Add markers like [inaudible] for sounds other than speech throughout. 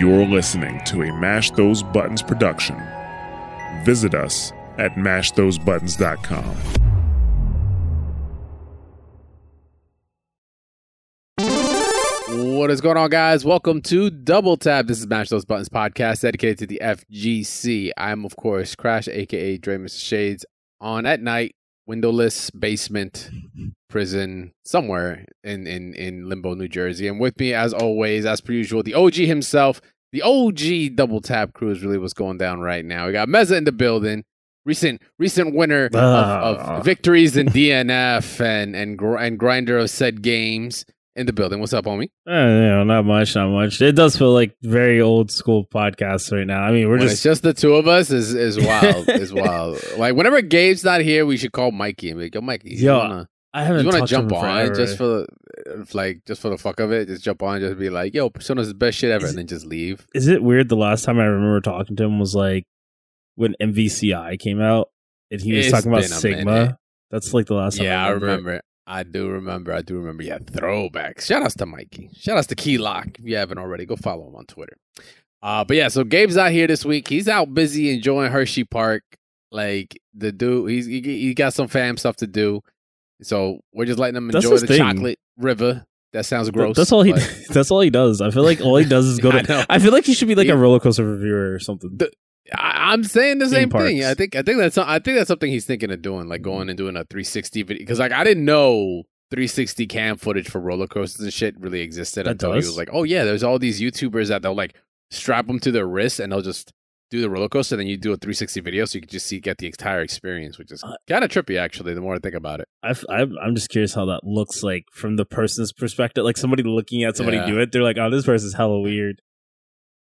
You're listening to a Mash Those Buttons production. Visit us at mashthosebuttons.com. What is going on, guys? Welcome to Double Tap. This is Mash Those Buttons podcast dedicated to the FGC. I'm, of course, Crash, aka Dre. Shades, on at night, windowless basement prison somewhere in, in, in Limbo, New Jersey. And with me, as always, as per usual, the OG himself, the OG Double Tap crew is really what's going down right now. We got Meza in the building. Recent recent winner of, Ah. of victories in DNF and and gr- and grinder of said games in the building. What's up, homie? Uh, you know, not much, not much. It does feel like very old school podcast right now. I mean, we're when just, it's just the two of us is is [laughs] wild is wild. Like whenever Gabe's not here, we should call Mikey and be like, "Yo, Mikey, Yo, wanna, I haven't wanna jump on forever. just for the like just for the fuck of it? Just jump on, just be like, "Yo, Persona's the best shit ever," Is and then just leave. Is it weird? The last time I remember talking to him was like when MVCI came out, and he was It's talking about Sigma. minute. That's like the last time. Yeah, I I remember. I do remember. I do remember. Yeah, throwbacks. Shout outs to Mikey. Shout outs to Key Lock. If you haven't already, go follow him on Twitter. Uh, but yeah, so Gabe's out here this week. He's out busy enjoying Hershey Park. Like the dude, he's he, he got some fam stuff to do. So we're just letting him That's enjoy the thing. chocolate river. That sounds gross. That's all he. but- [laughs] that's all he does. I feel like all he does is [laughs] go to. know. I, feel like he should be like He- a roller coaster reviewer or something. The- I, I'm saying the same thing. I think I think that's I think that's something he's thinking of doing, like going and doing a 360 video. Because like I didn't know 360 cam footage for roller coasters and shit really existed That until he was like, oh yeah, there's all these YouTubers that they'll like strap them to their wrist and they'll just do the roller coaster. Then you do a 360 video, so you can just see get the entire experience, which is Uh, kind of trippy actually. The more I think about it, I've, I'm I'm just curious how that looks like from the person's perspective. Like somebody looking at somebody Yeah. do it, they're like, "Oh, this person's hella weird."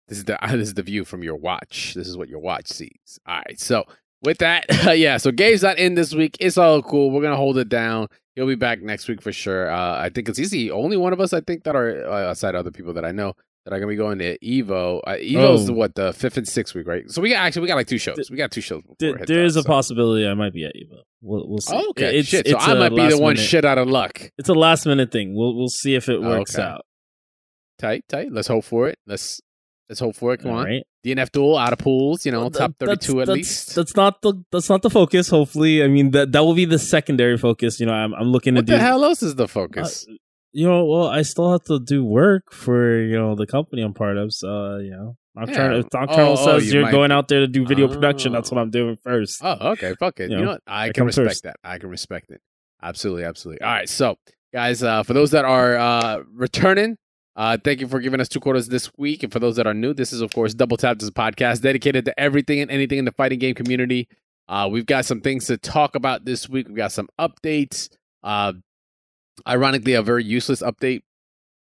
This is the [laughs] this is the view from your watch. This is what your watch sees. All right, so with that, [laughs] yeah. So Gabe's not in this week. It's all cool. We're gonna hold it down. He'll be back next week for sure. Uh, I think it's easy. only one of us I think that are uh, outside other people that I know that are gonna be going to Evo. Uh, Evo's Oh. the what the fifth and sixth week, right? So we got actually we got like two shows. We got two shows. before There, it hits there out, is a so- possibility I might be at Evo. We'll we'll see. Oh, okay, It's, shit. it's so I might be the one minute- shit out of luck. It's a last minute thing. We'll we'll see if it Oh, works okay. out. Tight, tight. Let's hope for it. Let's let's hope for it. Come All on, right. DNF duel out of pools. You know, Well, top thirty two at that's- least. That's not the that's not the focus. Hopefully, I mean that that will be the secondary focus. You know, I'm I'm looking what to the do. hell else is the focus? Uh, you know, well, I still have to do work for you know the company I'm part of. So uh, you know, Nocturnal, Yeah. if Nocturnal Oh, oh, says you you're might- going out there to do video production, that's Oh. what I'm doing first. Oh, okay. Fuck it. You, You know, know, what? I I can respect first. that. I can respect it. Absolutely, absolutely. All right, so guys, uh, for those that are uh, returning, uh, thank you for giving us two quarters this week. And for those that are new, this is of course Double Tap, this is a podcast dedicated to everything and anything in the fighting game community. Uh, we've got some things to talk about this week. We've got some updates. Uh, ironically, a very useless update.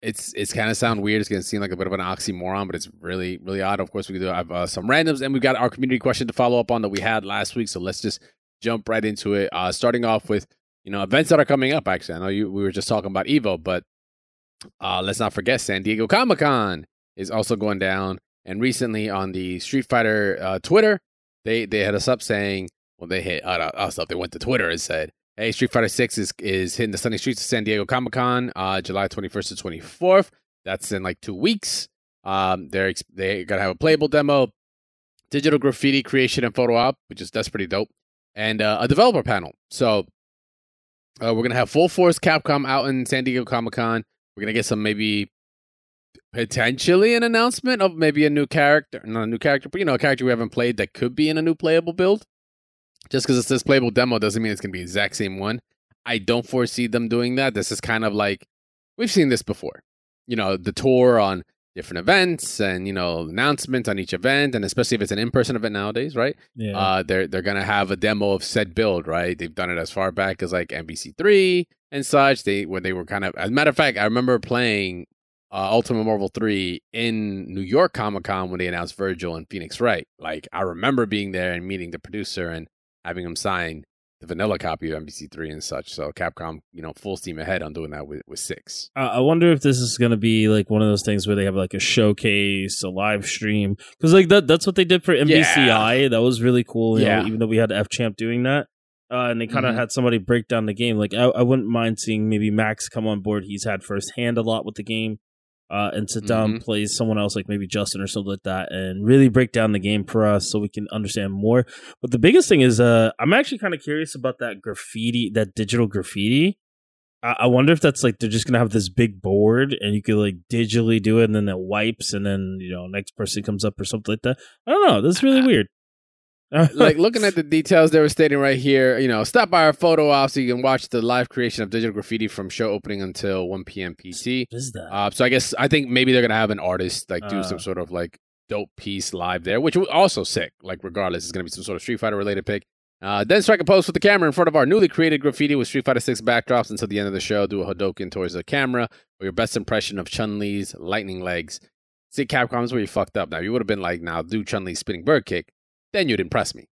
It's it's kind of sound weird. It's gonna seem like a bit of an oxymoron, but it's really really odd. Of course, we do have uh, some randoms, and we've got our community question to follow up on that we had last week. So let's just jump right into it. Uh, starting off with you know events that are coming up. Actually, I know you we were just talking about Evo, but uh, let's not forget San Diego Comic Con is also going down. And recently on the Street Fighter uh, Twitter, they they hit us up saying, well, they hit uh, us up. They went to Twitter and said, "Hey, Street Fighter Six is is hitting the sunny streets of San Diego Comic Con, uh, July twenty first to twenty fourth. That's in like two weeks. Um, they're they gonna have a playable demo, digital graffiti creation and photo op, which is that's pretty dope, and uh, a developer panel. So uh, we're gonna have full force Capcom out in San Diego Comic Con. We're gonna get some maybe potentially an announcement of maybe a new character, not a new character, but you know, a character we haven't played that could be in a new playable build. Just because it's this playable demo doesn't mean it's gonna be the exact same one. I don't foresee them doing that. This is kind of like we've seen this before. You know, the tour on different events and you know announcements on each event, and especially if it's an in-person event nowadays, right? Yeah, Uh, they're they're gonna have a demo of said build, right? They've done it as far back as like MVC three and such. They when they were kind of, as a matter of fact, I remember playing uh, Ultimate Marvel three in New York Comic Con when they announced Virgil and Phoenix Wright. Like I remember being there and meeting the producer and having him sign the vanilla copy of MVC three and such. So Capcom, you know, full steam ahead on doing that with with six. I I wonder if this is going to be like one of those things where they have like a showcase, a live stream, because like that that's what they did for MVCI. That was really cool. You Yeah. know, even though we had F Champ doing that. Uh, and they kind of Mhm. had somebody break down the game. Like I, I wouldn't mind seeing maybe Max come on board. He's had firsthand a lot with the game. uh, and sit down, Mhm. play someone else, like maybe Justin or something like that, and really break down the game for us so we can understand more. But the biggest thing is, uh, I'm actually kind of curious about that graffiti, that digital graffiti. I, I wonder if that's like they're just gonna have this big board and you could like digitally do it, and then it wipes, and then you know next person comes up or something like that. I don't know. That's really weird. [laughs] like looking at the details they were stating right here, you know, stop by our photo op so you can watch the live creation of digital graffiti from show opening until 1 p.m. PT. what is that? Uh, so I guess I think maybe they're gonna have an artist like do Uh. some sort of like dope piece live there, which was also sick. Like regardless, it's gonna be some sort of Street Fighter related pick. Uh, then strike a pose with the camera in front of our newly created graffiti with Street Fighter 6 backdrops until the end of the show. Do a Hadoken towards the camera or your best impression of Chun Li's lightning legs. See, Capcom's where you fucked up. Now you would have been like, now do Chun Li's spinning bird kick. Then you'd impress me.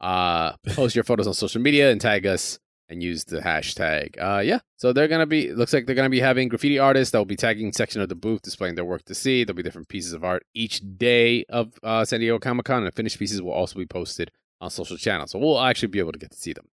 Uh, post your photos on social media and tag us and use the hashtag. Uh, yeah. So they're gonna be. Looks like they're gonna be having graffiti artists that will be tagging section of the booth, displaying their work to see. There'll be different pieces of art each day of uh, San Diego Comic Con, and finished pieces will also be posted on social channels. So we'll actually be able to get to see them.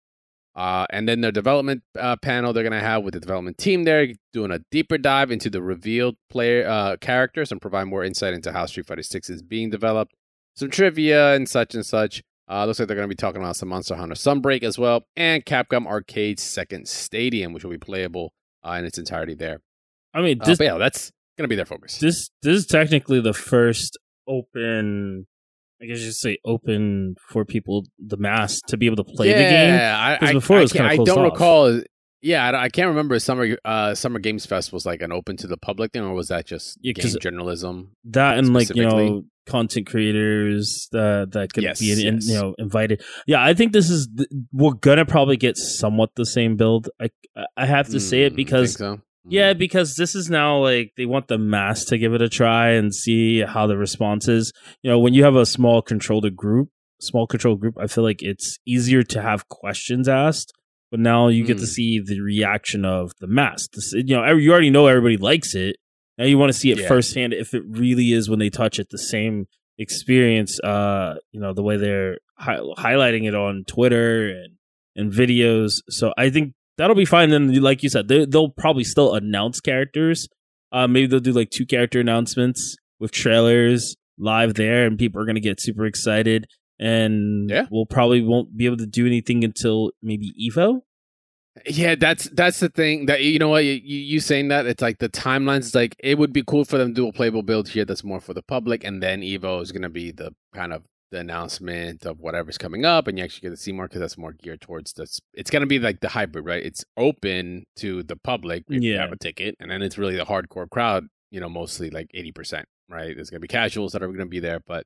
Uh, and then their development uh, panel they're gonna have with the development team there, doing a deeper dive into the revealed player uh, characters and provide more insight into how Street Fighter Six is being developed. Some trivia and such and such. Uh, looks like they're going to be talking about some Monster Hunter Sunbreak as well, and Capcom Arcade's second stadium, which will be playable uh, in its entirety there. I mean, Uh, this but yeah, that's going to be their focus. this this is technically the first open. I guess you say open for people the mass to be able to play the game. Yeah, I, I, before it I kinda I don't off. recall. Yeah, I, I can't remember. if Summer uh, Summer Games Fest was like an open to the public thing, or was that just Yeah, game journalism? That and like you know content creators that that could Yes, be in, yes. you know invited. Yeah, I think this is th- we're gonna probably get somewhat the same build. I I have to say Mm, it because think so? Yeah, Mm. because this is now like they want the mass to give it a try and see how the response is. You know, when you have a small controlled group, small controlled group, I feel like it's easier to have questions asked. But now you get to Mm. see the reaction of the mass. This, you know, you already know everybody likes it. Now you want to see it Yeah. firsthand if it really is when they touch it the same experience. Uh, you know, the way they're hi- highlighting it on Twitter and and videos. So I think that'll be fine. Then, like you said, they, they'll probably still announce characters. Uh, maybe they'll do like two character announcements with trailers live there, and people are gonna get super excited. And Yeah. we'll probably won't be able to do anything until maybe Evo. Yeah, that's that's the thing that you know what you, you you saying that it's like the timelines. It's like it would be cool for them to do a playable build here that's more for the public, and then Evo is going to be the kind of the announcement of whatever's coming up, and you actually get to see more because that's more geared towards this. It's going to be like the hybrid, right? It's open to the public if you Yeah. have a ticket, and then it's really the hardcore crowd. You know, mostly like eighty percent, right? There's going to be casuals that are going to be there, but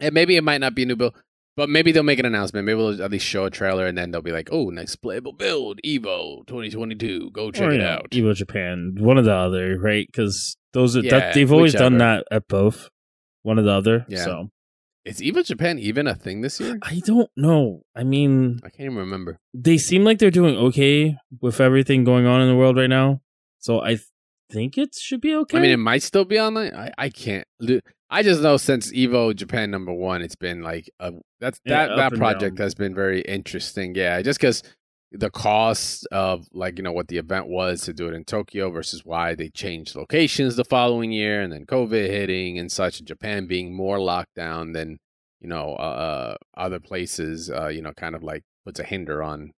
and maybe it might not be a new build. But maybe they'll make an announcement. Maybe they'll at least show a trailer, and then they'll be like, "Oh, next playable build, Evo 2022. Go check Or, it know, out." Evo Japan, one or the other, right? Because those are Yeah, that they've always done that at both, one or the other. Yeah. So Is Evo Japan even a thing this year? I don't know. I mean, I can't even remember. they seem like they're doing okay with everything going on in the world right now. So I th- think it should be okay. I mean, it might still be online. I, I can't. I just know since Evo Japan number one, it's been like a, that's Yeah, that that project down. has been very interesting. Yeah, just because the cost of like you know what the event was to do it in Tokyo versus why they changed locations the following year, and then COVID hitting and such, and Japan being more locked down than you know uh, uh, other places. Uh, you know, kind of like puts a hinder on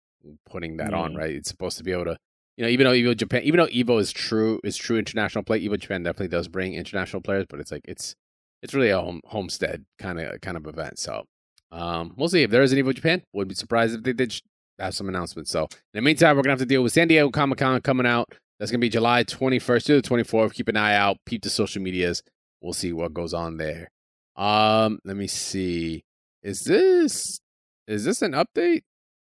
putting that on. Right, it's supposed to be able to you know, even though Evo Japan, even though Evo is true, is true international play. Evo Japan definitely does bring international players, but it's like it's it's really a home, homestead kind of kind of event. So um, we'll see if there is an Evo Japan. Would be surprised if they did have some announcements. So in the meantime, we're gonna have to deal with San Diego Comic Con coming out. That's gonna be July twenty first to the twenty fourth. Keep an eye out. Peep the social medias. We'll see what goes on there. Um, let me see. Is this is this an update?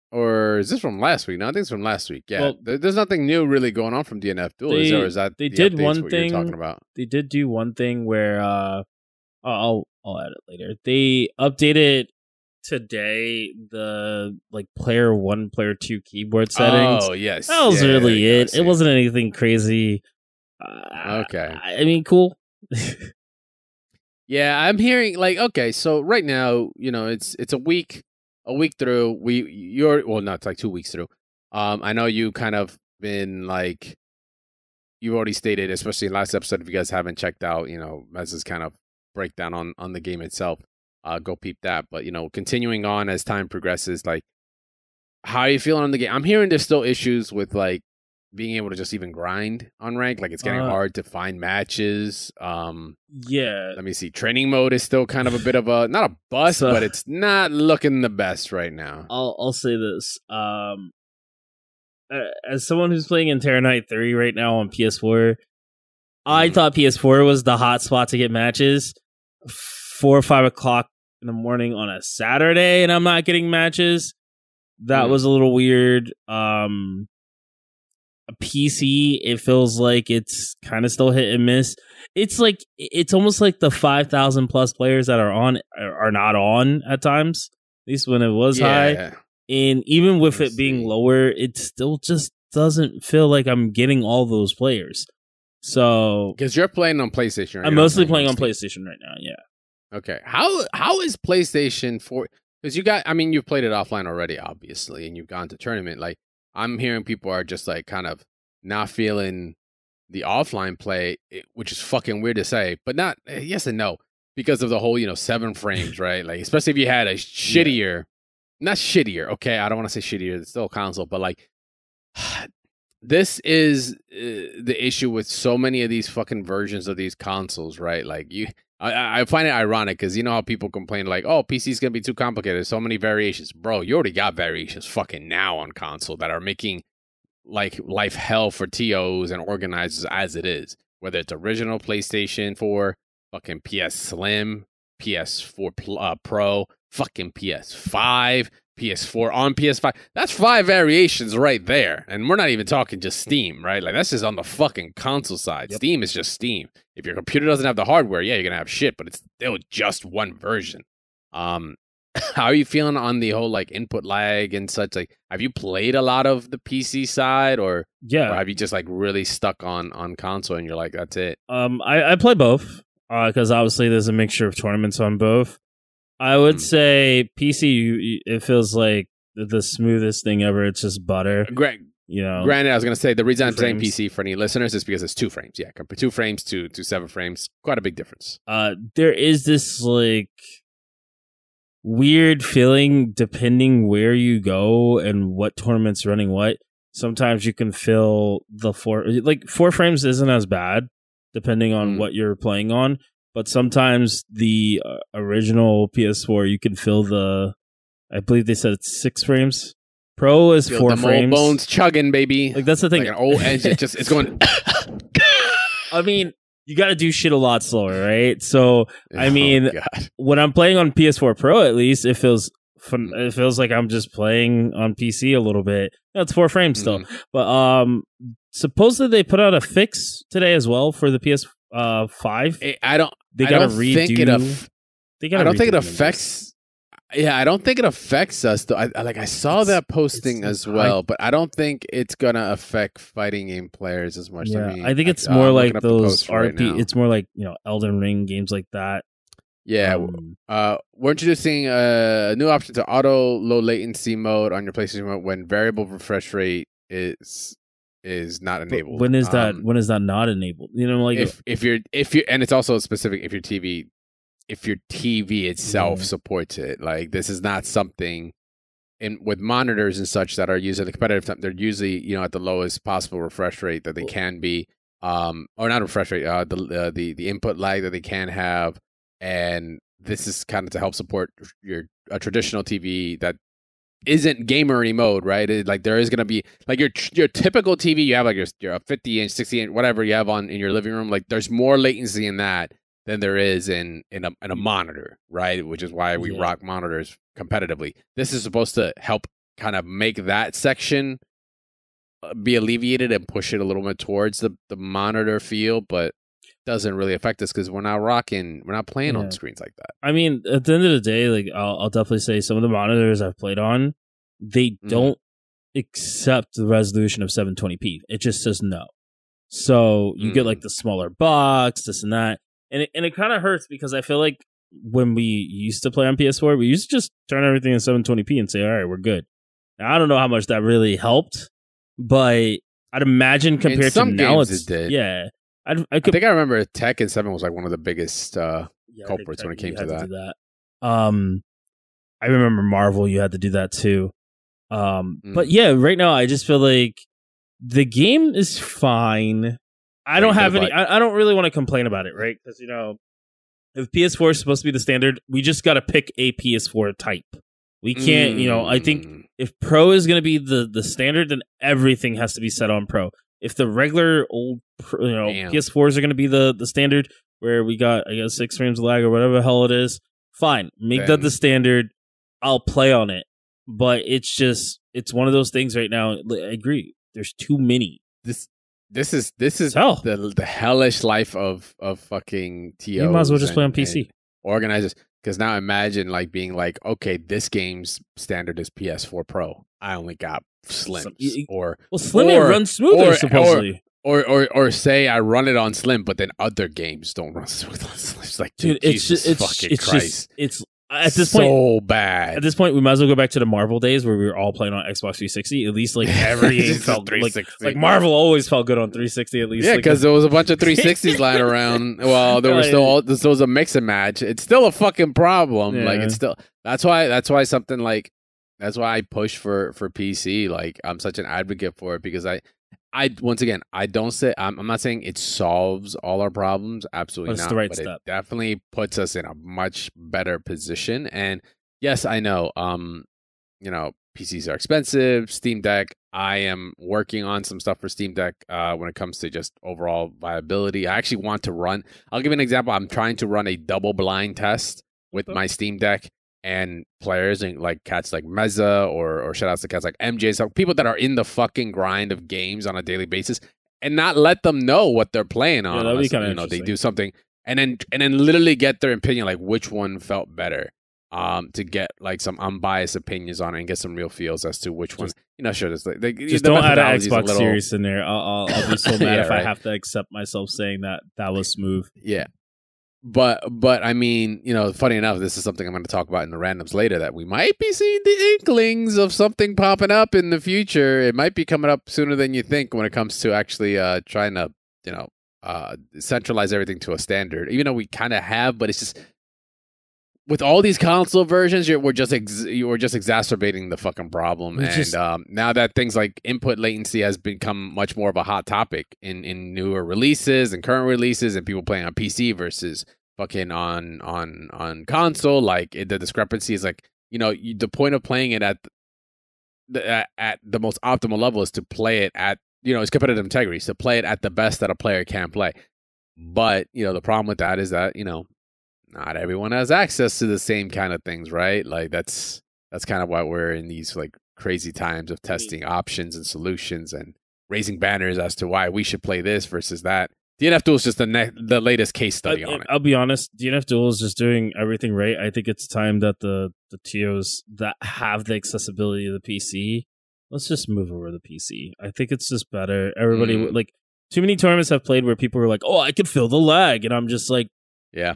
Or is this from last week? No, I think it's from last week. Yeah, Well- there, there's nothing new really going on from DNF Duel, is They- is that they the did one thing- talking about? they did do one thing where uh I'll I'll add it later. They updated today the like player one, player two keyboard settings. Oh yes, that was Yeah, really go. It. It wasn't anything crazy. Uh, Okay. I I mean, cool. Yeah, I'm hearing like okay, so right now, you know, it's it's a week, a week through. We you're well, not it's like two weeks through. Um, I know you kind of been like you've already stated, especially in last episode, if you guys haven't checked out, you know, Mez's kind of breakdown on on the game itself, uh, go peep that. But you know, continuing on as time progresses, like how are you feeling on the game? I'm hearing there's still issues with like being able to just even grind on rank. Like it's getting Uh, hard to find matches. Um, Yeah, let me see. Training mode is still kind of a bit of a not a bust, So- but it's not looking the best right now. I'll I'll say this. Um, as someone who's playing in Terra Knight Three right now on PS4, I Mhm. thought PS4 was the hot spot to get matches. Four or five o'clock in the morning on a Saturday, and I'm not getting matches. That was a little weird. Um, a PC, it feels like it's kind of still hit and miss. It's like it's almost like the five thousand plus players that are on are not on at times. At least when it was high. And even with Let's it being see. lower, it still just doesn't feel like I'm getting all those players. So Because you're playing on PlayStation. Right? I'm You're mostly playing on PlayStation right now. Yeah. Okay. How how is PlayStation for? Because you got, I mean, you've played it offline already, obviously, and you've gone to tournament. Like I'm hearing people are just like kind of not feeling the offline play, which is fucking weird to say, but not eh, yes and no because of the whole you know seven frames, [laughs] right? Like especially if you had a shittier, not shittier. Okay, I don't want to say shittier. It's still a console, but like [sighs] this is uh, the issue with so many of these fucking versions of these consoles, right? Like you, I- I, find it ironic because you know how people complain like, "Oh, PC's gonna be too complicated. So many variations, bro. You already got variations fucking now on console that are making like life hell for TOs and organizers as it is. Whether it's original PlayStation 4, fucking PS Slim, PS4 uh, Pro, fucking PS5, PS4 on PS5. That's five variations right there. And we're not even talking just Steam, right? Like that's just on the fucking console side. Yep. Steam is just Steam. If your computer doesn't have the hardware, yeah, you're gonna have shit, but it's still just one version. Um [laughs] how are you feeling on the whole like input lag and such? Like have you played a lot of the PC side or, Yeah. or have you just like really stuck on on console and you're like, that's it? Um, I, I play both because obviously there's a mixture of tournaments on both. I would Mm. say PC, it feels like the, the smoothest thing ever. It's just butter, Greg, you know. Granted, I was going to say the reason I'm saying frames. PC for any listeners is because it's two frames. Yeah, compared two frames to to seven frames, quite a big difference. uh there is this like weird feeling depending where you go and what tournament's running what sometimes you can feel the four like four frames isn't as bad depending on Mm. what you're playing on but sometimes the uh, original ps4 you can fill the i believe they said it's six frames pro is Feel four them frames old bones chugging, baby. like that's the thing Like an old engine, just it's going. [laughs] i mean you got to do shit a lot slower right so I mean, Oh, God. when I'm playing on PS4 Pro, at least it feels fun. It feels like I'm just playing on PC a little bit. No, it's four frames still, Mhm. but um, supposedly they put out a fix today as well for the PS uh five. I don't. They I gotta don't redo. think it. Aff- they gotta I don't think it affects. Yeah, I don't think it affects us. Though. I, I- like I saw It's- that posting as I- well, but I don't think it's gonna affect fighting game players as much. Yeah, I, mean, I think it's more like looking up the those post right it's more like you know Elden Ring games like that. yeah. Um, Uh, we're introducing a new option to auto low latency mode on your PlayStation when variable refresh rate is is not enabled. when is that? Um, when is that not enabled? You know, like if if you're if you and it's also specific if your TV if your TV itself Yeah. supports it. Like this is not something in with monitors and such that are used at the competitive time. They're usually you know at the lowest possible refresh rate that they can be, um, or not refresh rate, uh, the uh, the the input lag that they can have, and this is kind of to help support your a traditional TV that isn't gamery mode, right? It, like there is gonna be like your your typical TV you have like your your 50 inch, 60 inch, whatever you have on in your living room. Like there's more latency in that than there is in in a in a monitor, right? Which is why we Yeah. rock monitors competitively. This is supposed to help kind of make that section uh, be alleviated and push it a little bit towards the the monitor feel, but doesn't really affect us because we're not rocking, we're not playing Yeah. on screens like that. I mean, at the end of the day, like I'll, I'll definitely say some of the monitors I've played on, they Mhm. don't accept the resolution of 720p. It just says no. So you get Mm. like the smaller box, this and that, and it, and it kind of hurts because I feel like when we used to play on PS4, we used to just turn everything in 720p and say, all right, we're good. Now, I don't know how much that really helped, but I'd imagine compared to now, it's it did. yeah. I'd, I I think I remember Tech Tekken Seven was like one of the biggest. uh yeah, culprits when it came you to had do that. Um, I remember Marvel. You had to do that too. Um, Mm. but yeah, right now I just feel like the game is fine. I don't have any. I, I don't really want to complain about it, right? Because you know, if PS4 is supposed to be the standard, we just got to pick a PS4 type. We can't, you know. I think Mm. if Pro is going to be the the standard, then everything has to be set on Pro. If the regular old, you know, Damn. PS4s are going to be the the standard, where we got I guess six frames of lag or whatever the hell it is, fine, make that the standard. I'll play on it, but it's just it's one of those things right now. I agree. There's too many. this this is this is Hell. the the hellish life of of fucking TOs. You might as well just play on PC. and organizers. Because now imagine like being like, okay, this game's standard is PS4 Pro. I only got slims, Some- y- y- or Well, Slim Or- runs smoother or- supposedly. or or or say I run it on slim, but then other games don't run [laughs] smooth on slim. It's like, dude, Dude, it's just it's it's Christ. just it's at this so point so bad. At this point, we might as well go back to the Marvel days where we were all playing on Xbox 360. At least like [laughs] every game felt like 360. like Marvel always felt good on 360. At least Yeah, like, because there was a bunch of [laughs] 360s lying around. Well, there was still all, there was a mix and match. It's still a fucking problem. Like it's still that's why that's why something like that's why I push for for PC. Like I'm such an advocate for it because I I once again I don't say I'm, I'm not saying it solves all our problems. Absolutely it's not. the right but step. it definitely puts us in a much better position. And yes, I know. Um, you know, PCs are expensive. Steam Deck. I am working on some stuff for Steam Deck uh, when it comes to just overall viability. I actually want to run. I'll give you an example. I'm trying to run a double blind test with my Steam Deck and players and like cats like Meza or or shout outs to cats like MJ, so people that are in the fucking grind of games on a daily basis, and not let them know what they're playing on. be unless, you know they do something and then and then literally get their opinion like which one felt better um to get like some unbiased opinions on it and get some real feels as to which one you know sure like, like just don't add an Xbox little- Series in there. I'll, I'll, I'll be [laughs] so mad Yeah, if right. I have to accept myself saying that that was smooth. Yeah. But but I mean, you know, funny enough, this is something I'm going to talk about in the randoms later that we might be seeing the inklings of something popping up in the future. It might be coming up sooner than you think when it comes to actually uh trying to, you know, uh centralize everything to a standard. Even though we kind of have, but it's just with all these console versions, you're, we're just ex- you're just exacerbating the fucking problem. We and just- um, now that things like input latency has become much more of a hot topic in in newer releases and current releases, and people playing on PC versus fucking on on on console, like it, the discrepancy is like you know you, the point of playing it at the at, at the most optimal level is to play it at you know it's competitive integrity, so play it at the best that a player can play. But you know the problem with that is that you know not everyone has access to the same kind of things, right? Like that's that's kind of why we're in these like crazy times of testing options and solutions and raising banners as to why we should play this versus that. DNF Duel is just the ne- the latest case study I, on it. I'll be honest. DNF Duel is just doing everything right. I think it's time that the the TOs that have the accessibility of the PC, let's just move over the PC. I think it's just better. Everybody Mm. like too many tournaments have played where people were like, "Oh, I could feel the lag," and I'm just like, Yeah.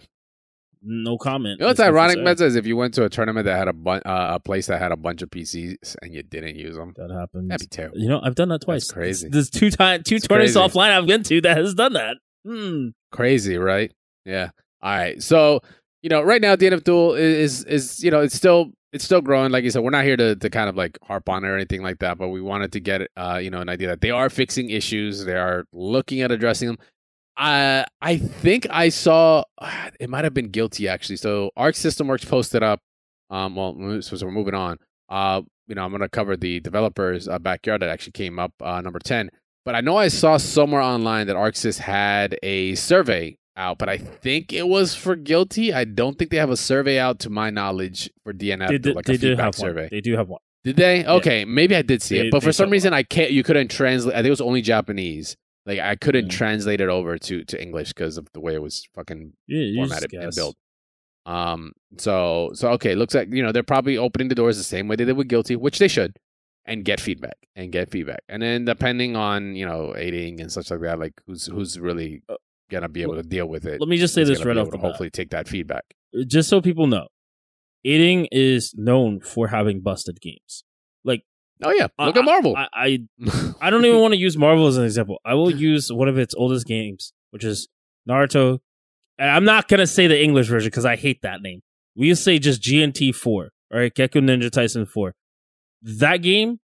No comment. You know what's ironic, say. Is if you went to a tournament that had a bun- uh, a place that had a bunch of PCs and you didn't use them, That happens. that'd be terrible. You know, I've done that twice. That's crazy. There's two time two It's tournaments crazy. offline I've been to that has done that. Hmm. Crazy, right? Yeah. All right. So you know, right now DNF Duel is is you know it's still it's still growing. Like you said, we're not here to to kind of like harp on it or anything like that, but we wanted to get uh you know an idea that they are fixing issues. They are looking at addressing them. I I think I saw [sighs] it might have been guilty actually. So Arc System Works posted up. Um, well, so, so we're moving on. Uh, you know, I'm gonna cover the developers' uh, backyard that actually came up uh, number ten. But I know I saw somewhere online that ArcSys had a survey out, but I think it was for guilty. I don't think they have a survey out, to my knowledge, for DNF, They, did, like they a do have survey. one. They do have one. Did they? Okay, maybe I did see They- it, but for some reason I can't. You couldn't translate. I think it was only Japanese. Like I couldn't Mm. translate it over to to English because of the way it was fucking Yeah, formatted and built. Um. So so okay. Looks like you know they're probably opening the doors the same way they did with Guilty, which they should, and get feedback and get feedback, and then depending on you know Eighting and such like that, like who's who's really Uh, gonna be able to deal with it. Let me just say this right off the. Hopefully, take that feedback. just so people know, Eighting is known for having busted games. Like Oh yeah, look I- at Marvel. I, I [laughs] I don't even want to use Marvel as an example. I will use one of its oldest games, which is Naruto. And I'm not gonna say the English version because I hate that name. We say just GNT four, all right, Geku Ninja Taisen four. That game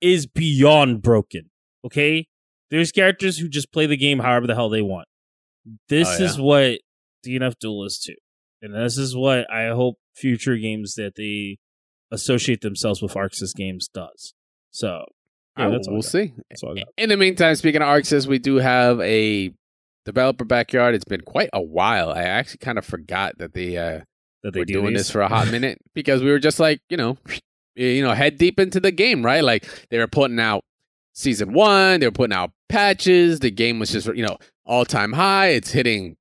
is beyond broken. Okay, there's characters who just play the game however the hell they want. This Oh, yeah. is what DNF Duel is too, and this is what I hope future games that they associate themselves with ArcSys games does. So yeah, that's we'll see. That's all I got. In the meantime, speaking of ArcSys, we do have a developer backyard. It's been quite a while. I actually kind of forgot that they uh, that they were do doing these. this for a hot minute [laughs] because we were just like, you know, you know, head deep into the game, right? Like they were putting out season one, they were putting out patches. The game was just, you know, all time high. It's hitting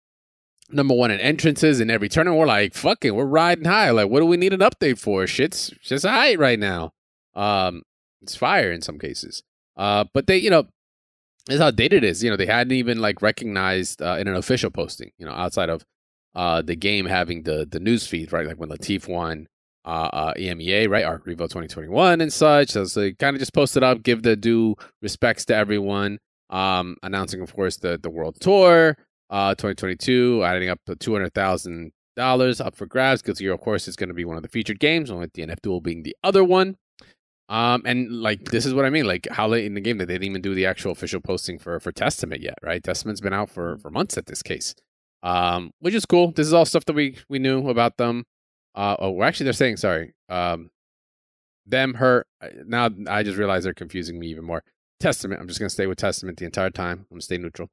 number one in entrances in every tournament. We're like, fucking, we're riding high. Like, what do we need an update for? Shit's just high right now. Um, it's fire in some cases. Uh, but they, you know, is how dated it is. You know, they hadn't even like recognized uh, in an official posting. You know, outside of uh, the game having the the news feed, right? Like when Latif won uh, uh, EMEA, right? Arc Revo 2021 and such. So, they kind of just posted up, give the due respects to everyone. Um, announcing, of course, the the world tour, uh, 2022, adding up to two hundred thousand dollars up for grabs. Guilty Gear, of course, is going to be one of the featured games, only with DNF Duel being the other one. Um, and like this is what I mean. Like how late in the game that they didn't even do the actual official posting for for Testament yet, right? Testament's been out for for months at this case, um, which is cool. This is all stuff that we we knew about them. Uh, oh, actually, they're saying sorry. Um, them, her. uh, Now I just realize they're confusing me even more. Testament. I'm just gonna stay with Testament the entire time. I'm gonna stay neutral.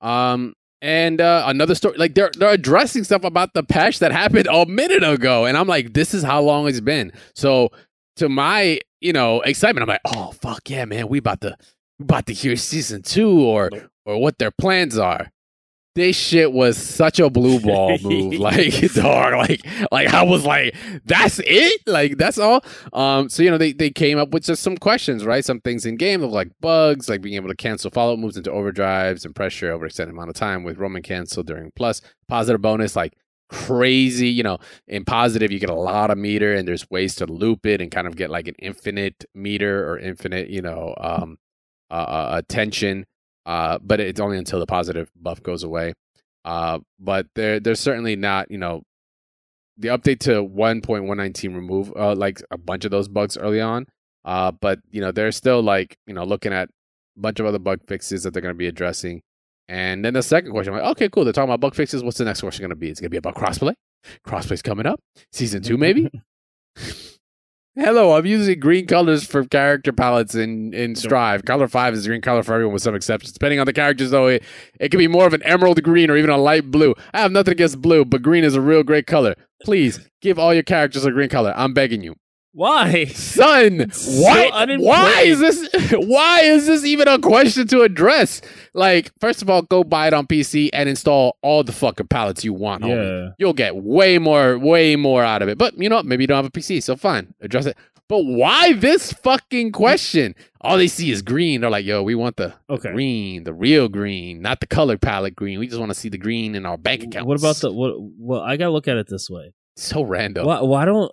Um, and uh, another story, like they're they're addressing stuff about the patch that happened a minute ago, and I'm like, this is how long it's been. So to my you know excitement, I'm like, oh fuck yeah, man, we about to we about to hear season two or or what their plans are. This shit was such a blue ball [laughs] move, like [laughs] dog, like like I was like, that's it, like that's all. Um, so you know they they came up with just some questions, right? Some things in game of like bugs, like being able to cancel follow up moves into overdrives and pressure over extended amount of time with Roman cancel during plus positive bonus, like crazy. You know, in positive you get a lot of meter, and there's ways to loop it and kind of get like an infinite meter or infinite, you know, um, uh, attention. Uh, but it's only until the positive buff goes away. Uh, but they're they're certainly not, you know, the update to 1.119 remove uh, like a bunch of those bugs early on. Uh, but you know they're still like you know looking at a bunch of other bug fixes that they're going to be addressing. And then the second question, I'm like, okay, cool. They're talking about bug fixes. What's the next question going to be? It's going to be about crossplay. Crossplay's coming up. Season two, maybe. [laughs] Hello, I'm using green colors for character palettes in, in Strive. Color 5 is green color for everyone with some exceptions. Depending on the characters, though, it, it can be more of an emerald green or even a light blue. I have nothing against blue, but green is a real great color. Please give all your characters a green color. I'm begging you. Why? Son, So why, why is this [laughs] why is this even a question to address? Like, first of all, go buy it on PC and install all the fucking palettes you want. homie Yeah. you'll get way more, way more out of it. But you know, what? maybe you don't have a PC, so fine, address it. But why this fucking question? All they see is green. They're like, "Yo, we want the Okay. green, the real green, not the color palette green. We just want to see the green in our bank account." What about the what? Well, I gotta look at it this way. so random? Why, why don't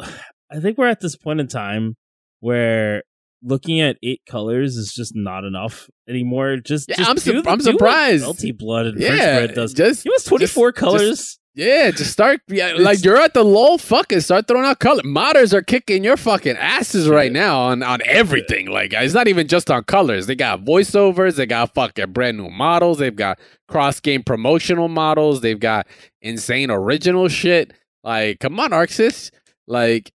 I think we're at this point in time where looking at eight colors is just not enough anymore. Just, Yeah, just I'm su- the- I'm surprised. Melty blood and Yeah, bread does. just It was twenty four colors. Yeah, just start. Yeah, [laughs] like you're at the low. Fucking start throwing out color. Modders are kicking your fucking asses right now on on everything. Like it's not even just on colors. They got voiceovers. They got fucking brand new models. They've got cross game promotional models. They've got insane original shit. Like, come on, ArcSys. Like,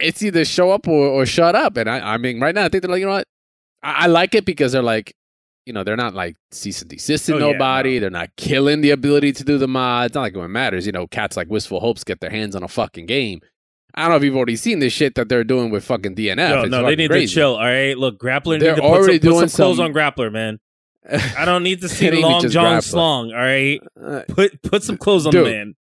it's either show up or, or shut up. And I, I mean, right now, I think they're like, you know what? I, I like it because they're like, you know, they're not like cease and desisting Oh, yeah, nobody. no. They're not killing the ability to do the mods. It's not like it matters. You know, cats like Wistful Hopes get their hands on a fucking game. I don't know if you've already seen this shit that they're doing with fucking DNF. No, It's no, they need crazy. to chill. All right, look, Grappler They're need to put some, put doing some clothes some- on Grappler, man. [laughs] I don't need to [laughs] see Long John Slong. All right, Uh, put put some clothes on Dude, the man.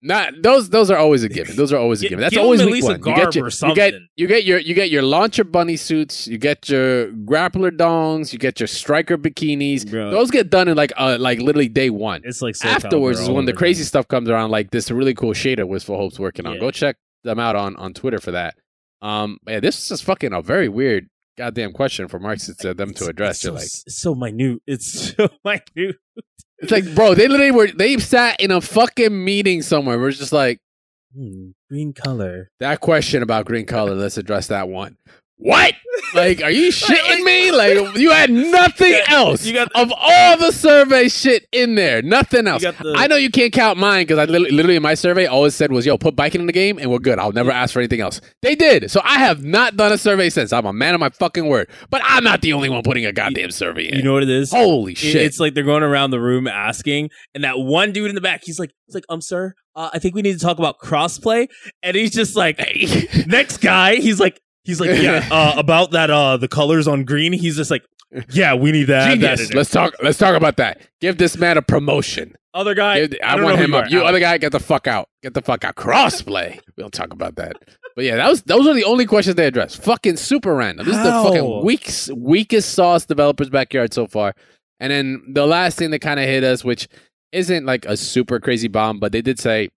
Not those. Those are always a given. Those are always a given. That's always week one. You get your, you get you get your you get your launcher bunny suits. You get your grappler dongs. You get your striker bikinis. Bro. Those get done in like uh like literally day one. It's like Afterwards is when the crazy stuff comes around. Like this really cool shader Wistful Hope's working on. Yeah. Go check them out on on Twitter for that. Um, yeah, this is just fucking a very weird goddamn question for Marks to them to address. It's You're like, it's so minute. It's [laughs] so minute. It's like, bro, they literally were they sat in a fucking meeting somewhere. We're just like Hmm, green color. that question about green color. Let's address that one. What? [laughs] Like, are you shitting me? [laughs] Like, you had nothing Yeah, else you got- of all the survey shit in there. Nothing else. the- I know you can't count mine because I literally, literally in my survey all always said was, "Yo, put Baiken in the game and we're good. I'll never ask for anything else." They did, so I have not done a survey since. I'm a man of my fucking word. But I'm not the only one putting a goddamn survey in. You know what it is? Holy shit! It's like they're going around the room asking, and that one dude in the back, he's like, he's like, um, sir, uh, I think we need to talk about crossplay, and he's just like, [laughs] next guy, he's like, he's like, yeah, [laughs] uh, about that, uh, the colors on green, he's just like, yeah, we need that. that Genius. it." Let's talk. Let's talk about that. Give this man a promotion. Other guy, Give- I, I, want him who up. you You other guy, get the fuck out. Get the fuck out. Crossplay. We'll talk about that. But yeah, that was those are the only questions they addressed. Fucking super random. This is the fucking weakest weakest sauce developers backyard so far. And then the last thing that kind of hit us, which isn't like a super crazy bomb, but they did say,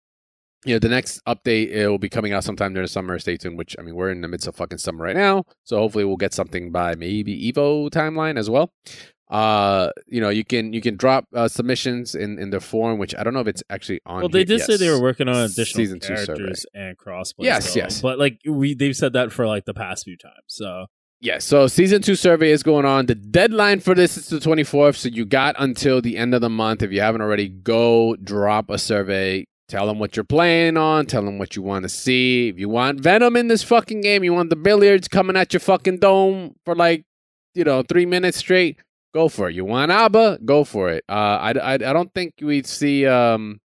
you know, the next update it will be coming out sometime during the summer. Stay tuned. Which I mean, we're in the midst of fucking summer right now, so hopefully we'll get something by maybe Evo timeline as well uh you know you can you can drop uh, submissions in in the form which i don't know if it's actually on Well, they did say they were working on additional Season characters and crossplay. Yes, still. yes. But like we, they've said that for like the past few times. So yeah so season two survey is going on the deadline for this is the 24th so you got until the end of the month if you haven't already go drop a survey tell them what you're playing on tell them what you want to see if you want venom in this fucking game you want the billiards coming at your fucking dome for like you know three minutes straight go for it you want A.B.A go for it uh i, I, I don't think we'd see um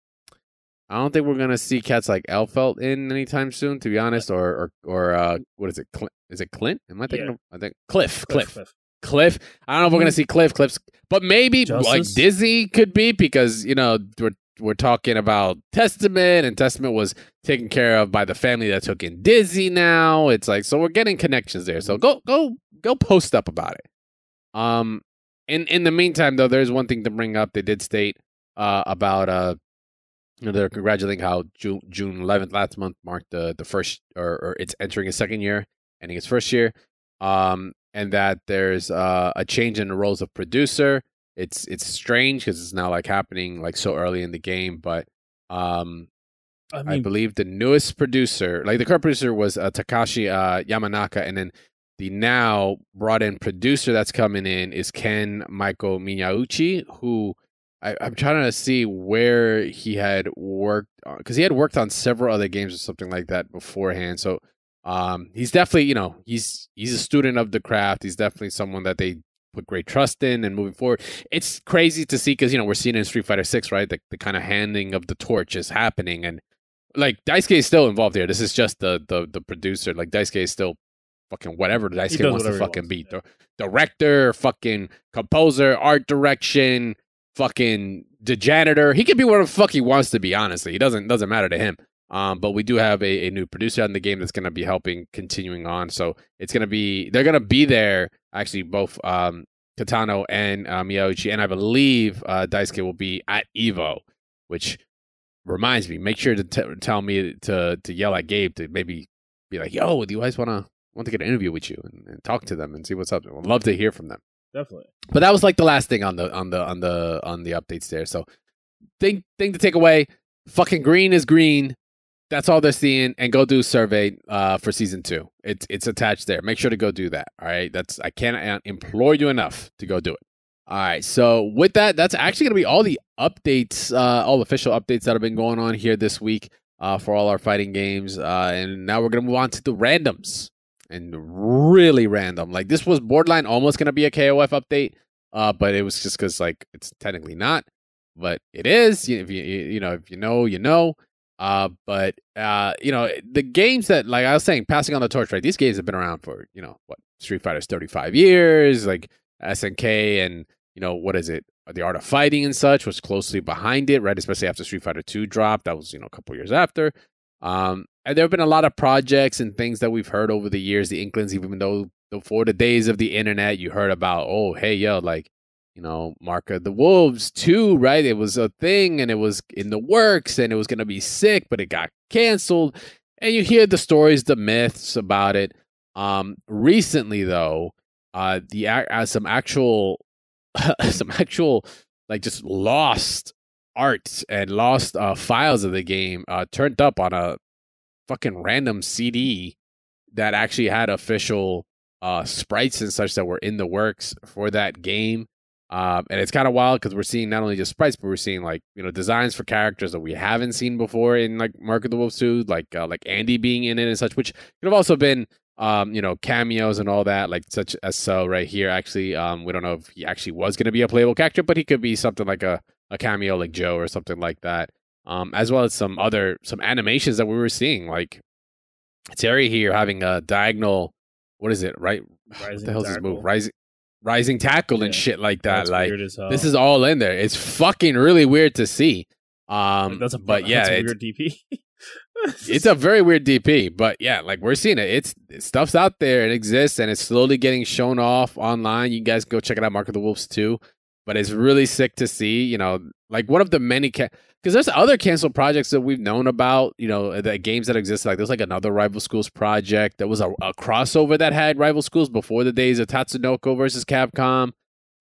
I don't think we're gonna see cats like Elphelt in anytime soon, to be honest, or or or uh, what is it? Clint? Is it Clint? Am I thinking? Yeah. Of, I think Cliff. Cliff. Cliff. Cliff. I don't know if we're gonna see Cliff. Cliff's, but maybe like Dizzy could be because you know we're we're talking about Testament, and Testament was taken care of by the family that took in Dizzy. Now it's like so we're getting connections there. So go go go post up about it. Um, in in the meantime, though, there's one thing to bring up. They did state uh about uh they're congratulating how June June 11th last month marked the the first or, or it's entering its second year, ending its first year, um, and that there's uh, a change in the roles of producer. It's it's strange because it's now like happening like so early in the game, but um, I I believe the newest producer, like the current producer was uh, Takashi uh, Yamanaka, and then the now brought in producer that's coming in is Ken Michael Miyauchi, who I, I'm trying to see where he had worked because he had worked on several other games or something like that beforehand. So um, he's definitely, you know, he's he's a student of the craft. He's definitely someone that they put great trust in and moving forward. It's crazy to see because you know we're seeing in Street Fighter Six, right? The the kind of handing of the torch is happening, and like Daisuke is still involved here. This is just the the the producer. Like Daisuke is still fucking whatever Daisuke wants to fucking wants, be. yeah. Director, fucking composer, art direction, fucking the janitor. He can be whatever the fuck he wants to be. Honestly, he doesn't doesn't matter to him. Um, but we do have a, a new producer in the game that's going to be helping continuing on. So it's going to be they're going to be there actually both um, Katano and uh, Miyauchi, and I believe uh, Daisuke will be at Evo, which reminds me. Make sure to t- tell me to to yell at Gabe to maybe be like, "Yo, do you guys want to want to get an interview with you and, and talk to them and see what's up?" I'd love to hear from them. definitely. But that was like the last thing on the on the on the on the updates there. So thing thing to take away, fucking green is green. That's all they're seeing, and go do a survey uh, for season two. It's it's attached there. Make sure to go do that. All right, that's I can't uh, implore you enough to go do it. All right, so with that, that's actually going to be all the updates, uh, all official updates that have been going on here this week uh, for all our fighting games. Uh, and now we're going to move on to the randoms and really random. Like this was borderline almost going to be a KOF update, uh, but it was just because like it's technically not, but it is. If you you you know if you know you know. Uh, but uh, you know the games that like I was saying, passing on the torch. Right, these games have been around for you know what Street Fighter's thirty five years. Like SNK and you know what is it? The Art of Fighting and such was closely behind it, right? Especially after Street Fighter Two dropped, that was you know a couple years after. Um, and there have been a lot of projects and things that we've heard over the years. The Inklings, even though before the days of the internet, you heard about, oh, hey, yo, like, you know, Mark of the Wolves too, right? It was a thing and it was in the works and it was going to be sick, but it got canceled. and you hear the stories, the myths about it. Um, recently though, uh, the uh, some actual, [laughs] some actual like just lost art and lost uh, files of the game uh, turned up on a fucking random CD that actually had official uh, sprites and such that were in the works for that game. Um, and it's kind of wild because we're seeing not only just sprites, but we're seeing like you know designs for characters that we haven't seen before in like Mark of the Wolves 2, like uh, like Andy being in it and such, which could have also been um, you know cameos and all that, like such as so right here. Actually, um, we don't know if he actually was going to be a playable character, but he could be something like a a cameo like Joe or something like that. Um, as well as some other some animations that we were seeing, like Terry here having a diagonal. What is it? Right? [sighs] what Rising the hell's this move? Rising, rising tackle and shit like that. That's like weird as hell. this is all in there. It's fucking really weird to see. Um, Like, that's a but yeah, a it's, weird DP. [laughs] it's a very weird DP. But yeah, like we're seeing it. It's stuff's out there. It exists, and it's slowly getting shown off online. You guys go check it out, Mark of the Wolves too. But it's really sick to see. You know, like one of the many because there's other canceled projects that we've known about. You know, the games that exist. Like there's like another Rival Schools project. that was a, a crossover that had Rival Schools before the days of Tatsunoko versus Capcom.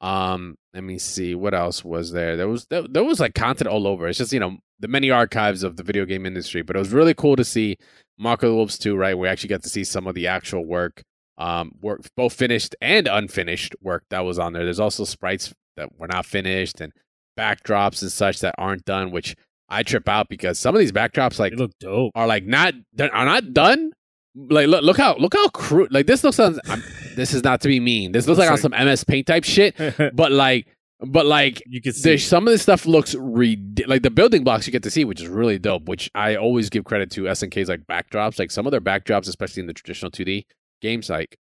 Um, let me see what else was there. There was there, there was like content all over. It's just you know the many archives of the video game industry. But it was really cool to see Mark of the Wolves 2, right? We actually got to see some of the actual work, um, work both finished and unfinished work that was on there. There's also sprites that were not finished and backdrops and such that aren't done, which I trip out because some of these backdrops like they look dope. are like not they're- are not done. Like look look how look how crude like this looks on. I'm, this is not to be mean. This looks like on some MS Paint type shit, [laughs] but like but like you can see. some of this stuff looks rid- like the building blocks you get to see, which is really dope. Which I always give credit to SNK's like backdrops. Like some of their backdrops, especially in the traditional 2D games, like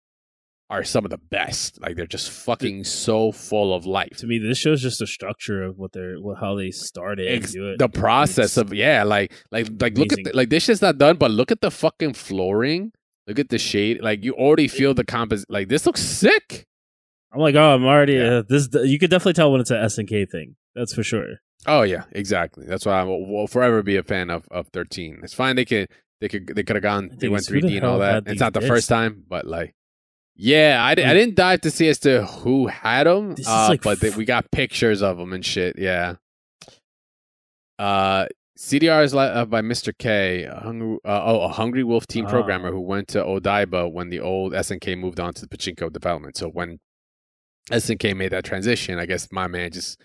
are some of the best. Like they're just fucking so full of life. to me, this shows just the structure of what they're, what, how they started. Ex- and do it. the process It's- of yeah, like like like look at the, like this shit's not done, but look at the fucking flooring. Look at the shade. Like you already feel the compos. Like this looks sick. I'm like, oh, I'm already Yeah. uh, this. You could definitely tell when it's an SNK thing. That's for sure. Oh yeah, exactly. That's why I will, forever be a fan of, of thirteen. It's fine. They could they could they could have gone. They went is, who the 3D and all that. It's not the first time, but like, yeah, I, I didn't dive to see as to who had them. This is Uh, like but they, we got pictures of them and shit. Yeah. Uh, CDR is li- uh, by Mr. K. A hungry, uh, oh, a hungry wolf team Ah. programmer who went to Odaiba when the old SNK moved on to the pachinko development. So when SNK made that transition, I guess my man just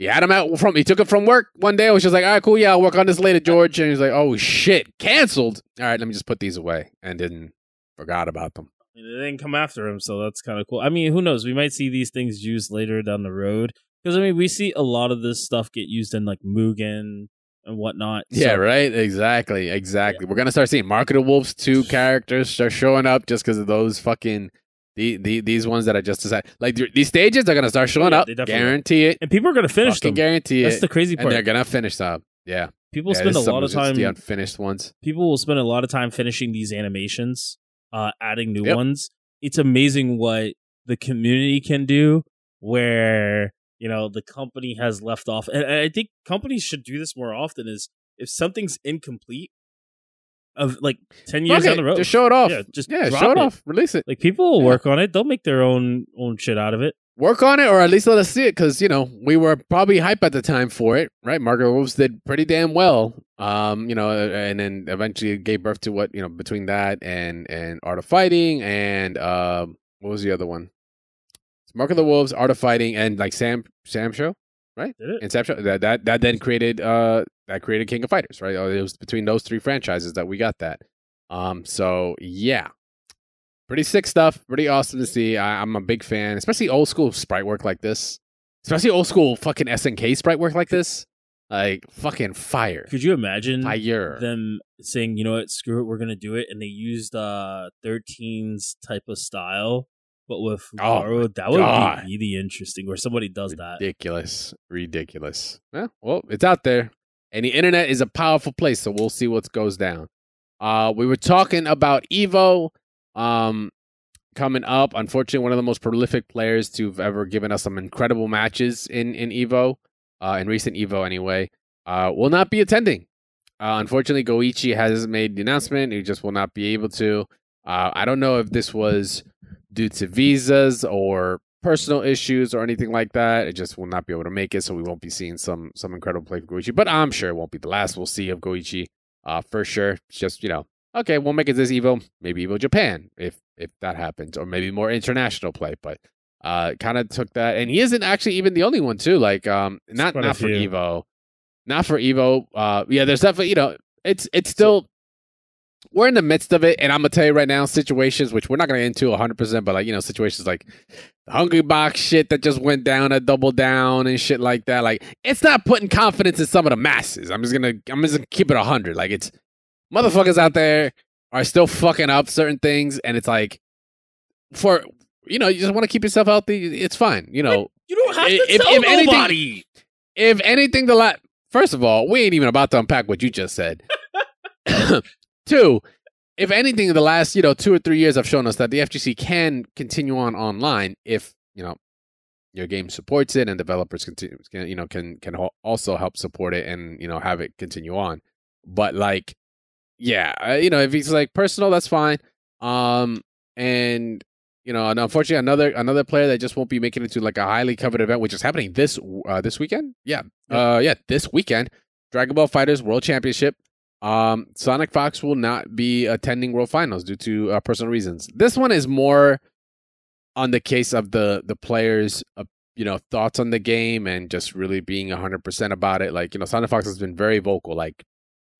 he had him out from he took it from work one day. I was just like, all right, cool, yeah, I'll work on this later, George. And he's like, oh shit, canceled. All right, let me just put these away, and then forgot about them. They didn't come after him, so that's kind of cool. I mean, who knows? We might see these things used later down the road because I mean, we see a lot of this stuff get used in like Mugen and whatnot. Yeah, So- right. Exactly, exactly. We're gonna start seeing Market of Wolves two [sighs] characters start showing up just because of those fucking the, the these ones that I just decided. Like these stages are gonna start showing Yeah, up. Guarantee it. and people are gonna finish Fucking them. guarantee That's it. the crazy and part. they're gonna finish up. Yeah. People Yeah, spend a lot of just The time. unfinished ones. people will spend a lot of time finishing these animations, uh, adding new Yep. ones. It's amazing what the community can do where, you know, the company has left off. And I think companies should do this more often is if something's incomplete of like 10 years Fuck down the road. Just show it off. Yeah, just yeah, show it, it. off. Release it. Like people will Yeah. work on it. They'll make their own own shit out of it. Work on it, or at least let us see it, because you know we were probably hype at the time for it, right? Mark of the Wolves did pretty damn well, um, you know, and then eventually gave birth to what you know between that and and Art of Fighting and um, what was the other one? It's Mark of the Wolves, Art of Fighting, and like Sam Sam Show, Did it? and Sam Show that that that then created uh that created King of Fighters, right? Uh, It was between those three franchises that we got that. Um, so yeah, pretty sick stuff. Pretty awesome to see. I, I'm a big fan, especially old school sprite work like this. Especially old school fucking SNK sprite work like this. Like fucking fire, Could you imagine fire. them saying, you know what, screw it, we're gonna do it, and they used uh 13's type of style, but with Oh Garo, that would God. be really interesting. Where somebody does that. ridiculous, ridiculous. Yeah, well, it's out there, and the internet is a powerful place. So we'll see what goes down. Uh, we were talking about Evo, um, coming up. Unfortunately, one of the most prolific players to've ever given us some incredible matches in in Evo, uh, in recent Evo anyway, uh, will not be attending. Uh, unfortunately, Goichi has made the announcement. He just will not be able to. Uh, I don't know if this was due to visas or personal issues or anything like that. It just will not be able to make it, so we won't be seeing some some incredible play for Goichi. But I'm sure it won't be the last we'll see of Goichi uh, for sure. It's just you know, okay, we'll make it this Evo, maybe Evo Japan if if that happens, or maybe more international play. But uh, kind of took that, and he isn't actually even the only one too. Like um, not not for few. Evo, not for Evo. Uh, yeah, there's definitely you know, it's it's still. we're in the midst of it, and I'm gonna tell you right now, situations which we're not gonna get into 100, percent but like you know, situations like the Hungrybox shit that just went down a Double Down and shit like that. Like it's not putting confidence in some of the masses. I'm just gonna I'm just gonna keep it 100. Like it's motherfuckers out there are still fucking up certain things, and it's like for you know, you just want to keep yourself healthy. It's fine, you know. You don't have to If- tell if anything- nobody. If anything, the la- first of all, we ain't even about to unpack what you just said. [laughs] Two, if anything, the last you know two or three years have shown us that the FGC can continue on online if you know your game supports it and developers continue, can, you know, can can also help support it and you know have it continue on. But like, yeah, uh, you know, if he's like personal, that's fine. Um, and you know, and unfortunately, another another player that just won't be making it to like a highly covered event, which is happening this uh, this weekend. Yeah, uh, yeah, this weekend, Dragon Ball Fighters World Championship. Um, Sonic Fox will not be attending World Finals due to uh, personal reasons. This one is more on the case of the the players, uh, you know, thoughts on the game and just really being hundred percent about it. Like you know, Sonic Fox has been very vocal. Like,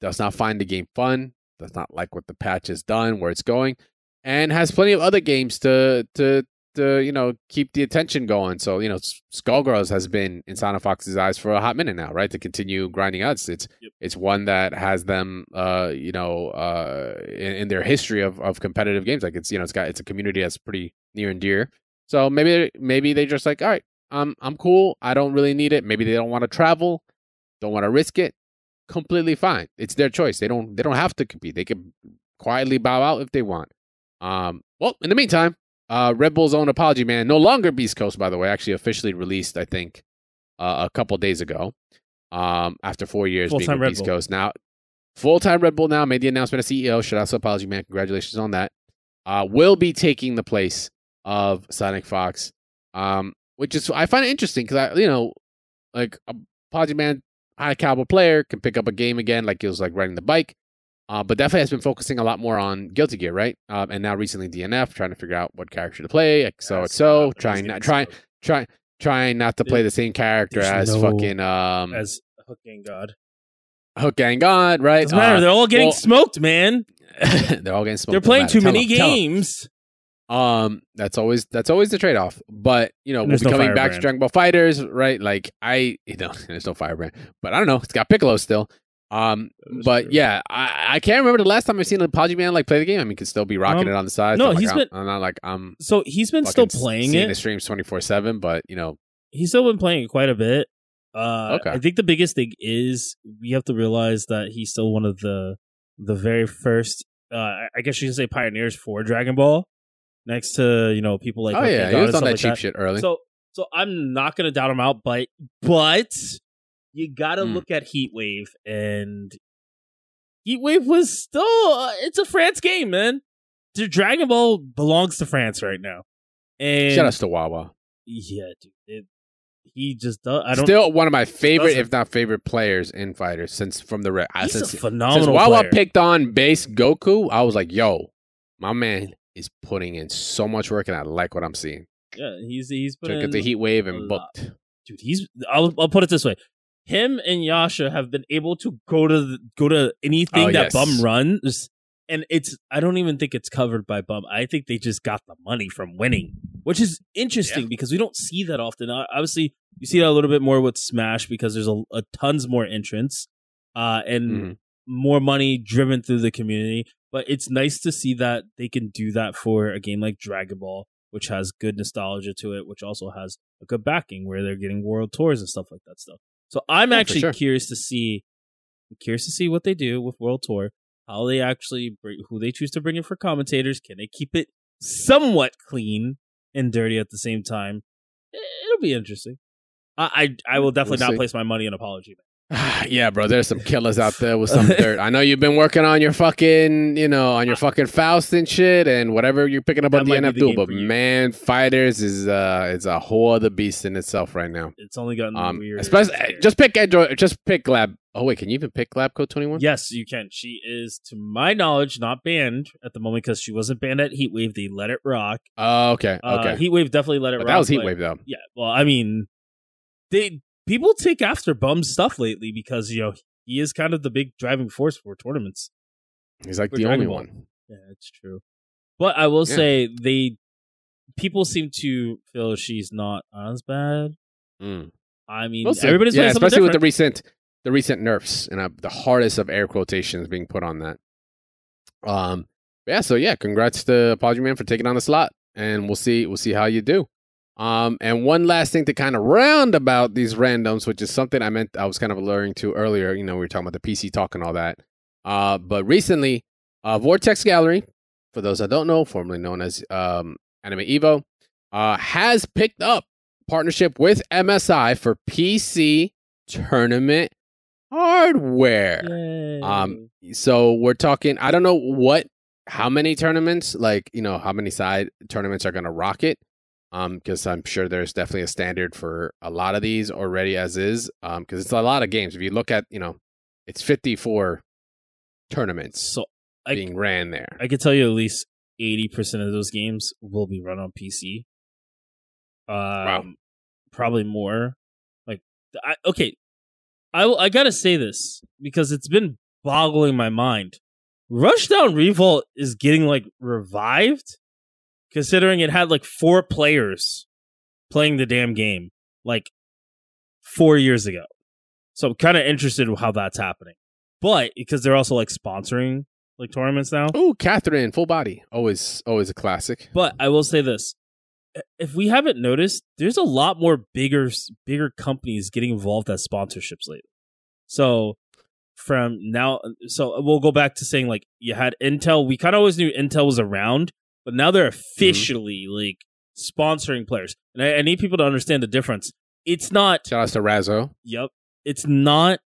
does not find the game fun. Does not like what the patch has done, where it's going, and has plenty of other games to to to you know keep the attention going. So you know, Skullgirls has been in Sonic Fox's eyes for a hot minute now, right? To continue grinding out, it's it's, Yep. it's one that has them, uh, you know, uh, in, in their history of of competitive games. Like it's you know, it's got it's a community that's pretty near and dear. So maybe maybe they just like, all right, I'm I'm cool. I don't really need it. Maybe they don't want to travel, don't want to risk it. Completely fine. It's their choice. They don't they don't have to compete. They can quietly bow out if they want. Um, well, in the meantime, uh, Red Bull's own ApologyMan, no longer Beast Coast, by the way, actually officially released, I think, uh, a couple days ago. Um, after four years being Full-time with Red Beast Bull. Coast, now full time Red Bull now made the announcement as CEO. Shout out to ApologyMan, congratulations on that. Uh, will be taking the place of Sonic Fox, um, which is I find it interesting because I, you know, like ApologyMan, high caliber player can pick up a game again, like it was like riding the bike. Uh, but definitely has been focusing a lot more on Guilty Gear, right? Um, and now recently DNF, trying to figure out what character to play. XOXO, uh, he's trying not trying trying trying not to play the same character There's as no- fucking um as Hook Gang God. Hook Gang God, right? Doesn't matter. Uh, They're all getting well- smoked, man. [laughs] they're all getting smoked. They're playing too many tell games. Um, that's always that's always the trade off. But you know, we'll there's be no coming back to Dragon Ball Fighters, right? Like I, you know, [laughs] there's no Firebrand, but I don't know. It's got Piccolo still. Um, but true. yeah, I, I can't remember the last time I've seen ApologyMan like play the game. I mean, he could still be rocking Um, it on the side. no, It's not he's like been- I'm, I'm not like I'm So he's been still playing seeing it. the streams twenty four seven, but you know, He's still been playing it quite a bit. Uh, Okay. I think the biggest thing is we have to realize that he's still one of the the very first. Uh, I guess you can say pioneers for Dragon Ball. Next to you know people like oh yeah, he was on that stuff cheap like shit early. So so I'm not gonna doubt him out, but but you gotta Hmm. look at Heat Wave and Heat Wave was still uh, it's a France game, man. The Dragon Ball belongs to France right now, and Shout out to Wawa. yeah, dude, it, he just does. I don't. Still one of my favorite, if not favorite, players in fighters since from the re- uh, he's since a since phenomenal Wawa player. picked on base Goku, I was like, yo, my man is putting in so much work, and I like what I'm seeing. yeah, he's he's put Took in, it Heat Wave and booked. dude. He's I'll I'll put it this way. Him and Yasha have been able to go to the, go to anything Oh, that yes. Bum runs, and it's I don't even think it's covered by Bum. I think they just got the money from winning, which is interesting because we don't see that often. Uh, Obviously, you see that a little bit more with Smash because there's a, a tons more entrants, uh, and Mhm. more money driven through the community. But it's nice to see that they can do that for a game like Dragon Ball, which has good nostalgia to it, which also has a good backing where they're getting world tours and stuff like that stuff. So I'm Yeah, actually sure. curious to see curious to see what they do with World Tour, how they actually bring, who they choose to bring in for commentators. Can they keep it somewhat clean and dirty at the same time? It'll be interesting. I I, I will definitely We'll not place my money on apology. [sighs] Yeah, bro. There's some killers out there with some dirt. I know you've been working on your fucking, you know, on your fucking Faust and shit, and whatever you're picking up That on the might be NF the duel. game But man, fighters is uh, it's a whole other beast in itself right now. It's only gotten Um, weird. especially just pick Android, just pick Lab. Oh wait, can you even pick Lab Coat Twenty One? Yes, you can. She is, to my knowledge, not banned at the moment because she wasn't banned at Heatwave. They let it rock. Oh, okay, Uh, okay. Heatwave definitely let it but rock. that was Heatwave though. Yeah, well, I mean, they people take after Bum's stuff lately because you know he is kind of the big driving force for tournaments. He's like For the only Ball. one. Yeah, it's true. But I will Yeah. say they people seem to feel she's not as bad. Mm. I mean, see. everybody's yeah, especially with the recent the recent nerfs and uh, the hardest of air quotations being put on that. Um, yeah. So yeah, congrats to ApologyMan for taking on the slot, and we'll see we'll see how you do. Um, and one last thing to kind of round about these randoms, which is something I meant I was kind of alluring to earlier. You know, we were talking about the PC talk and all that. Uh, but recently, uh, Vortex Gallery, for those that don't know, formerly known as um, Anime Evo, uh, has picked up partnership with MSI for PC tournament hardware. Yay. Um, So we're talking. I don't know what, how many tournaments, like you know, how many side tournaments are going to rock it. Um, because I'm sure there's definitely a standard for a lot of these already as is. Um, because it's a lot of games. If you look at, you know, it's 54 tournaments so I being ran there. I could tell you at least eighty percent of those games will be run on PC. Um, probably more. Like, I, okay, I I gotta say this because it's been boggling my mind. Rushdown Revolt is getting like revived, considering it had like four players playing the damn game like four years ago. So I'm kind of interested in how that's happening. But because they're also like sponsoring like tournaments now. Oh, Catherine, full body, always, always a classic. But I will say this: if we haven't noticed, there's a lot more bigger bigger companies getting involved as sponsorships lately. So from now, so we'll go back to saying like you had Intel. We kind of always knew Intel was around, but now they're officially like sponsoring players. And I, I need people to understand the difference. It's not. Shout outs to Razzo. Yep. It's not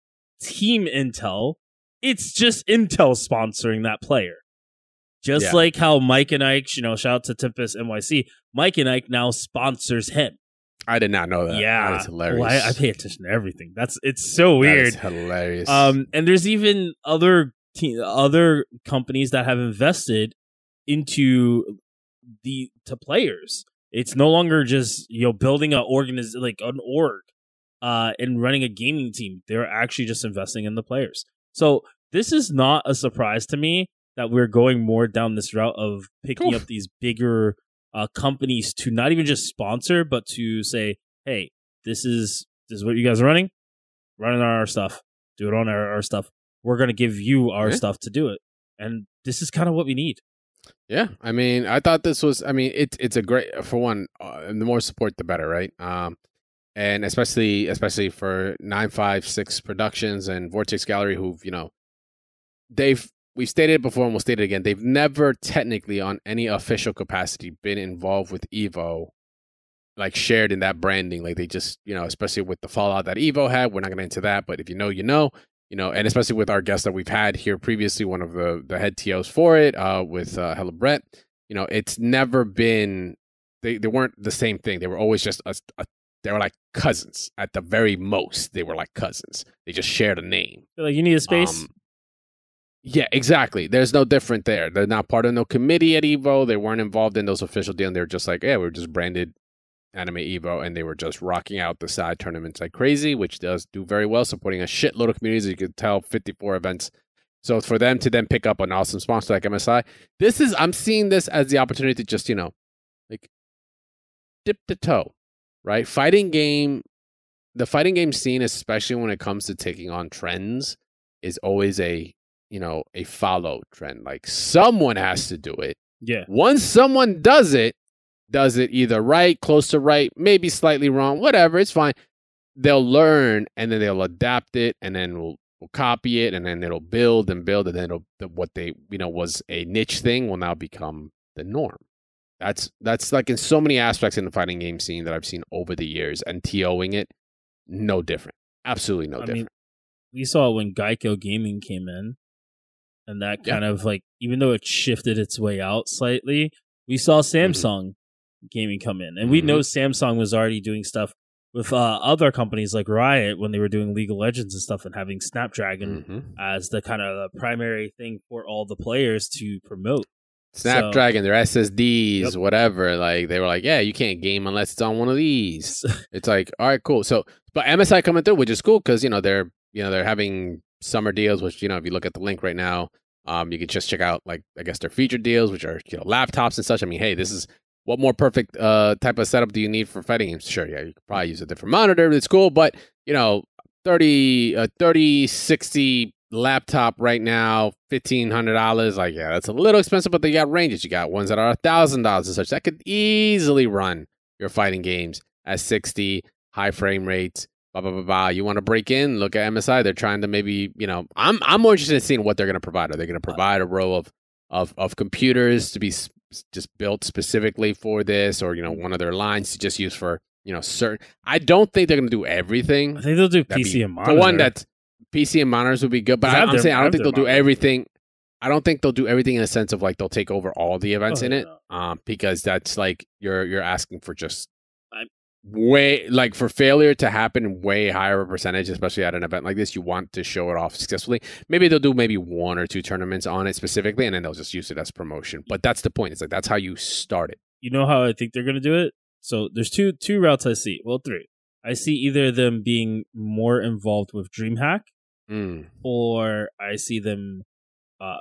Team Intel. It's just Intel sponsoring that player. Just Yeah. like how Mike and Ike, you know, shout out to Tempest NYC. Mike and Ike now sponsors him. I did not know that. yeah, that is hilarious. Well, I, I pay attention to everything. That's it's so weird. hilarious. Um, and there's even other te- other companies that have invested into the to players. It's no longer just you know building a organiz like an org, uh, and running a gaming team. They're actually just investing in the players. So this is not a surprise to me that we're going more down this route of picking up these bigger uh, companies to not even just sponsor, but to say, hey, this is this is what you guys are running, running our stuff, do it on our, our stuff. We're gonna give you our Yeah. stuff to do it, and this is kind of what we need. Yeah, I mean, I thought this was. I mean, it's it's a great for one. Uh, the more support, the better, right? Um, and especially especially for nine five six Productions and Vortex Gallery, who've you know, they've we've stated it before and we'll state it again. They've never technically, on any official capacity, been involved with Evo, like shared in that branding. Like they just you know, especially with the fallout that Evo had. We're not to into that, but if you know, you know you know, and especially with our guests that we've had here previously, one of the the head TOs for it, uh, with uh, Hella Brett, you know, it's never been they they weren't the same thing. They were always just a, a they were like cousins at the very most. They were like cousins. They just shared a name. They're like you need a space. Um, yeah, exactly. There's no different there. They're not part of no committee at Evo. They weren't involved in those official deals. They're just like, yeah, we are just branded Anime Evo, and they were just rocking out the side tournaments like crazy, which does do very well, supporting a shitload of communities. You could tell 54 events. So for them to then pick up an awesome sponsor like MSI, this is I'm seeing this as the opportunity to just you know, like dip the toe, right? Fighting game, the fighting game scene, especially when it comes to taking on trends, is always a you know a follow trend. Like someone has to do it. yeah, Once someone does it, does it either right, close to right, maybe slightly wrong, whatever, it's fine. They'll learn and then they'll adapt it and then we'll, we'll copy it and then it'll build and build and then it'll, what they you know was a niche thing will now become the norm. That's that's like in so many aspects in the fighting game scene that I've seen over the years and TOing it, no different. Absolutely no I different. mean, we saw when Geico Gaming came in, and that Yeah. kind of like even though it shifted its way out slightly, we saw Mm-hmm. Gaming come in, and we Mhm. know Samsung was already doing stuff with uh, other companies like Riot when they were doing League of Legends and stuff, and having Snapdragon Mhm. as the kind of the primary thing for all the players to promote. Snapdragon, their SSDs, Yep. whatever. Like they were like, yeah, you can't game unless it's on one of these. [laughs] it's like, all right, cool. So, but MSI coming through, which is cool because you know they're you know they're having summer deals, which you know if you look at the link right now, um, you can just check out like I guess their featured deals, which are you know laptops and such. I mean, hey, this is what more perfect uh type of setup do you need for fighting games? Sure, yeah, you could probably use a different monitor. It's cool, but you know, 30, uh, 30, 60 laptop right now, fifteen hundred dollars. Like, yeah, that's a little expensive, but they got ranges. You got ones that are a thousand dollars and such. That could easily run your fighting games at sixty, high frame rates. Blah blah blah blah. You want to break in? Look at MSI. They're trying to maybe you know. I'm I'm more interested in seeing what they're going to provide. Are they going to provide a row of of of computers to be just built specifically for this, or you know, one of their lines to just use for you know certain? I don't think they're going to do everything. I think they'll do That'd PC be- and monitor. The one that PC and monitors would be good, but I I, have I'm their- saying I don't think they'll do everything. I don't think they'll do everything in a sense of like they'll take over all the events Oh, in it, no. um, because that's like you're you're asking for just way like for failure to happen way higher a percentage, especially at an event like this. You want to show it off successfully. Maybe they'll do maybe one or two tournaments on it specifically, and then they'll just use it as promotion. But that's the point. It's like that's how you start it. you know how I think they're going to do it. So there's two two routes I see. Well, three. I see either them being more involved with DreamHack, Mm. or I see them uh,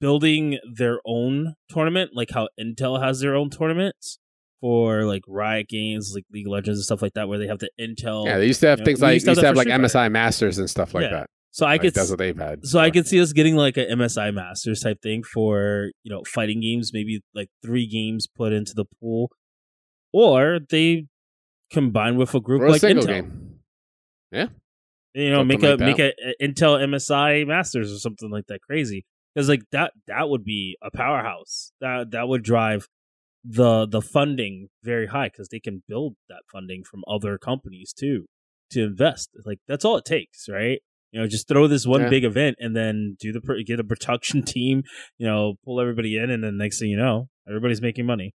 building their own tournament, like how Intel has their own tournaments for like Riot Games, like League of Legends and stuff like that, where they have the Intel. Yeah, they used to have you know, things like used used to to have have like for Street MSI Masters and stuff like Yeah. that. so I Like, could that's what they've had. So I could see us getting like an MSI Masters type thing for you know fighting games, maybe like three games put into the pool, or they combine with a group or a like single Intel. game. You know, Something make a like make a, a Intel MSI Masters or something like that crazy because like that that would be a powerhouse. That that would drive the the funding very high because they can build that funding from other companies too to invest. Like that's all it takes, right? You know, just throw this one Yeah. big event and then do the get a production [laughs] team. You know, pull everybody in, and then next thing you know, everybody's making money.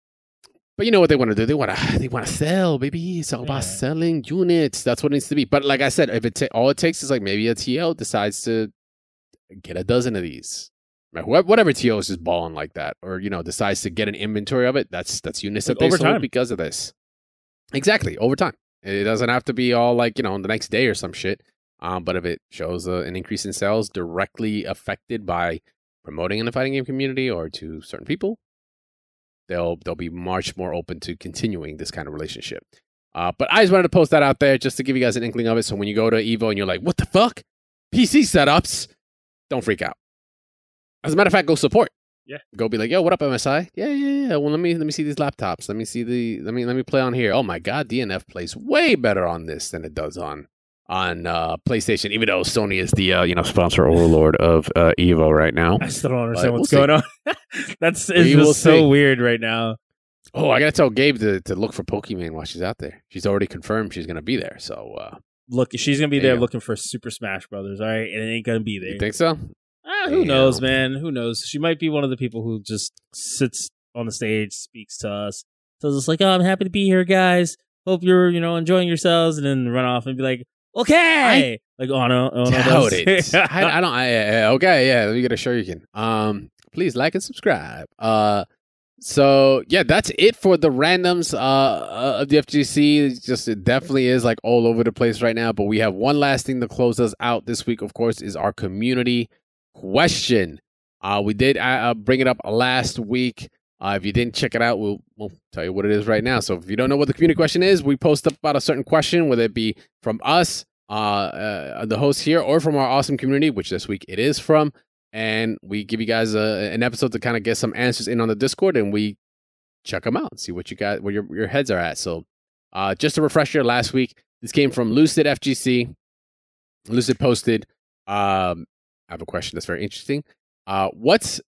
But you know what they want to do? They want to [sighs] they want to sell, baby. It's all Yeah. about selling units. That's what it needs to be. But like I said, if it ta- all it takes is like maybe a TL decides to get a dozen of these. Whatever TL is just balling like that, or you know decides to get an inventory of it. That's that's units that they over sold time. because of this. Exactly over time. It doesn't have to be all like you know the next day or some shit. Um, but if it shows uh, an increase in sales directly affected by promoting in the fighting game community or to certain people, they'll they'll be much more open to continuing this kind of relationship. Uh, but I just wanted to post that out there just to give you guys an inkling of it. So when you go to Evo and you're like, "What the fuck, PC setups," don't freak out. As a matter of fact, go support. Yeah. Go be like, "Yo, what up, MSI? Yeah, yeah, yeah. Well, let me let me see these laptops. Let me see the let me let me play on here. Oh my god, DNF plays way better on this than it does on on uh, PlayStation. Even though Sony is the uh, you know sponsor overlord of uh, Evo right now. I still don't understand what's we'll going on. [laughs] That's it's We just so see. weird right now. Oh, I gotta tell Gabe to, to look for Pokemon while she's out there. She's already confirmed she's gonna be there. So uh, Look, she's gonna be There there looking for Super Smash Brothers. All right, and it ain't gonna be there. you think so? Ah, who knows, man? Who knows? She might be one of the people who just sits on the stage, speaks to us, tells us like, "Oh, I'm happy to be here, guys. Hope you're, you know, enjoying yourselves," and then run off and be like, "Okay," like, "Oh no, oh no." Doubt it. [laughs] I, I don't. I, I- okay, yeah. Let me get a sure you can. Um, please like and subscribe. Uh, so yeah, that's it for the randoms. Uh, uh, of the FGC. It's just it definitely is like all over the place right now. But we have one last thing to close us out this week. Of course, is our community question. Uh, we did uh, uh, bring it up last week. Uh, if you didn't check it out, we'll, we'll tell you what it is right now. So if you don't know what the community question is, we post up about a certain question, whether it be from us, uh, uh, the host here, or from our awesome community, which this week it is from. And we give you guys a, an episode to kind of get some answers in on the Discord, and we check them out and see what you got, where your, your heads are at. So uh, just a refresher, last week this came from Lucid FGC. Lucid posted. Um, I have a question that's very interesting. Uh, what's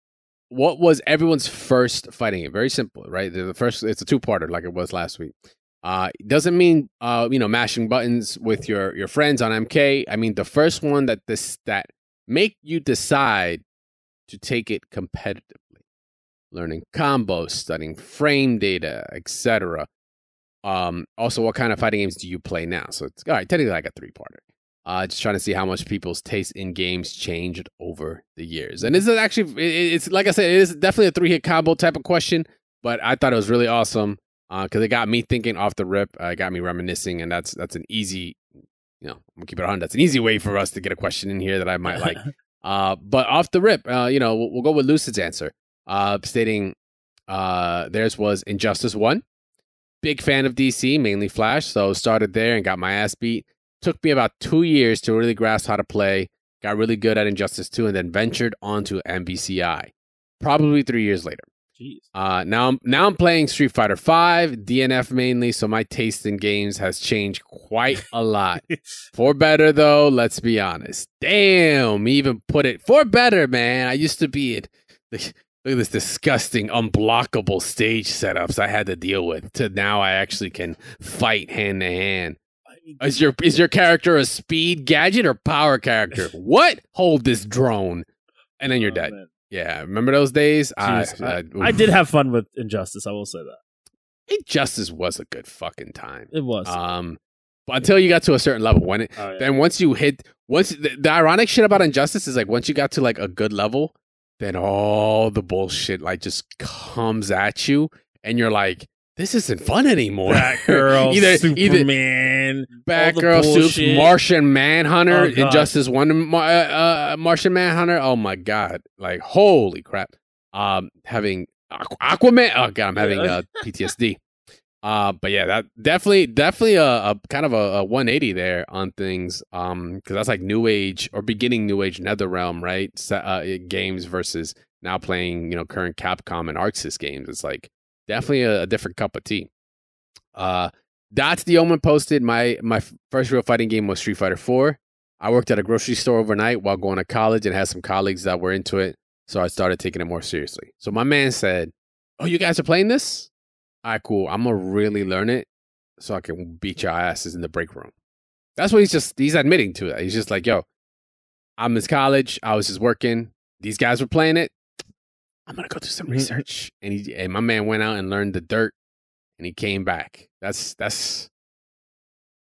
what was everyone's first fighting game? Very simple, right? The first, it's a two-parter, like it was last week. Uh, doesn't mean uh, you know mashing buttons with your your friends on MK. I mean the first one that this that make you decide to take it competitively, learning combos, studying frame data, etc. Um, also, what kind of fighting games do you play now? So it's all right. Technically, like a three parter. Uh, just trying to see how much people's taste in games changed over the years. And this is actually, it's like I said, it is definitely a three hit combo type of question. But I thought it was really awesome because it got me thinking off the rip. Uh, it got me reminiscing, and that's that's an easy, you know, I'm gonna keep it on. That's an easy way for us to get a question in here that I might like. [laughs] Uh, but off the rip, uh, you know, we'll, we'll go with Lucid's answer, uh, stating uh, theirs was Injustice One. Big fan of DC, mainly Flash, so started there and got my ass beat. Took me about two years to really grasp how to play. Got really good at Injustice Two, and then ventured onto MVCI. Probably three years later. Jeez. Uh, now I'm now I'm playing Street Fighter Five, DNF mainly, so my taste in games has changed quite a lot. [laughs] For better though, let's be honest. Damn, even put it for better, man. I used to be it. Look at this disgusting, unblockable stage setups I had to deal with. To now, I actually can fight hand to hand. Is your is your character a speed gadget or power character? [laughs] what? Hold this drone, and then you're Oh, dead. man. Yeah, remember those days? I, Jeez. I, I, I did have fun with Injustice. I will say that Injustice was a good fucking time. it was. Um, but until you got to a certain level, when it Oh, yeah. then once you hit once the, the ironic shit about injustice is like once you got to like a good level then all the bullshit like just comes at you and you're like this isn't fun anymore Batgirl, [laughs] either Superman, Batgirl suits. Martian Manhunter Oh, God. Injustice One uh, uh, Martian Manhunter oh my god like holy crap um having Aqu- Aquaman oh god I'm having uh, PTSD uh, but yeah, that definitely, definitely a, a kind of a, a 180 there on things. Um, because that's like new age or beginning new age NetherRealm, right? Uh, games versus now playing, you know, current Capcom and ArcSys games. It's like definitely a, a different cup of tea. Uh, that's the Omen posted. My my first real fighting game was Street Fighter 4. I worked at a grocery store overnight while going to college and had some colleagues that were into it, so I started taking it more seriously. So my man said, "Oh, you guys are playing this? all right, cool. I'm gonna really learn it so I can beat your asses in the break room. That's what he's just he's admitting to that. He's just like, yo, I'm in college. I was just working. These guys were playing it. I'm gonna go do some Mhm. research. And he and my man went out and learned the dirt and he came back. That's that's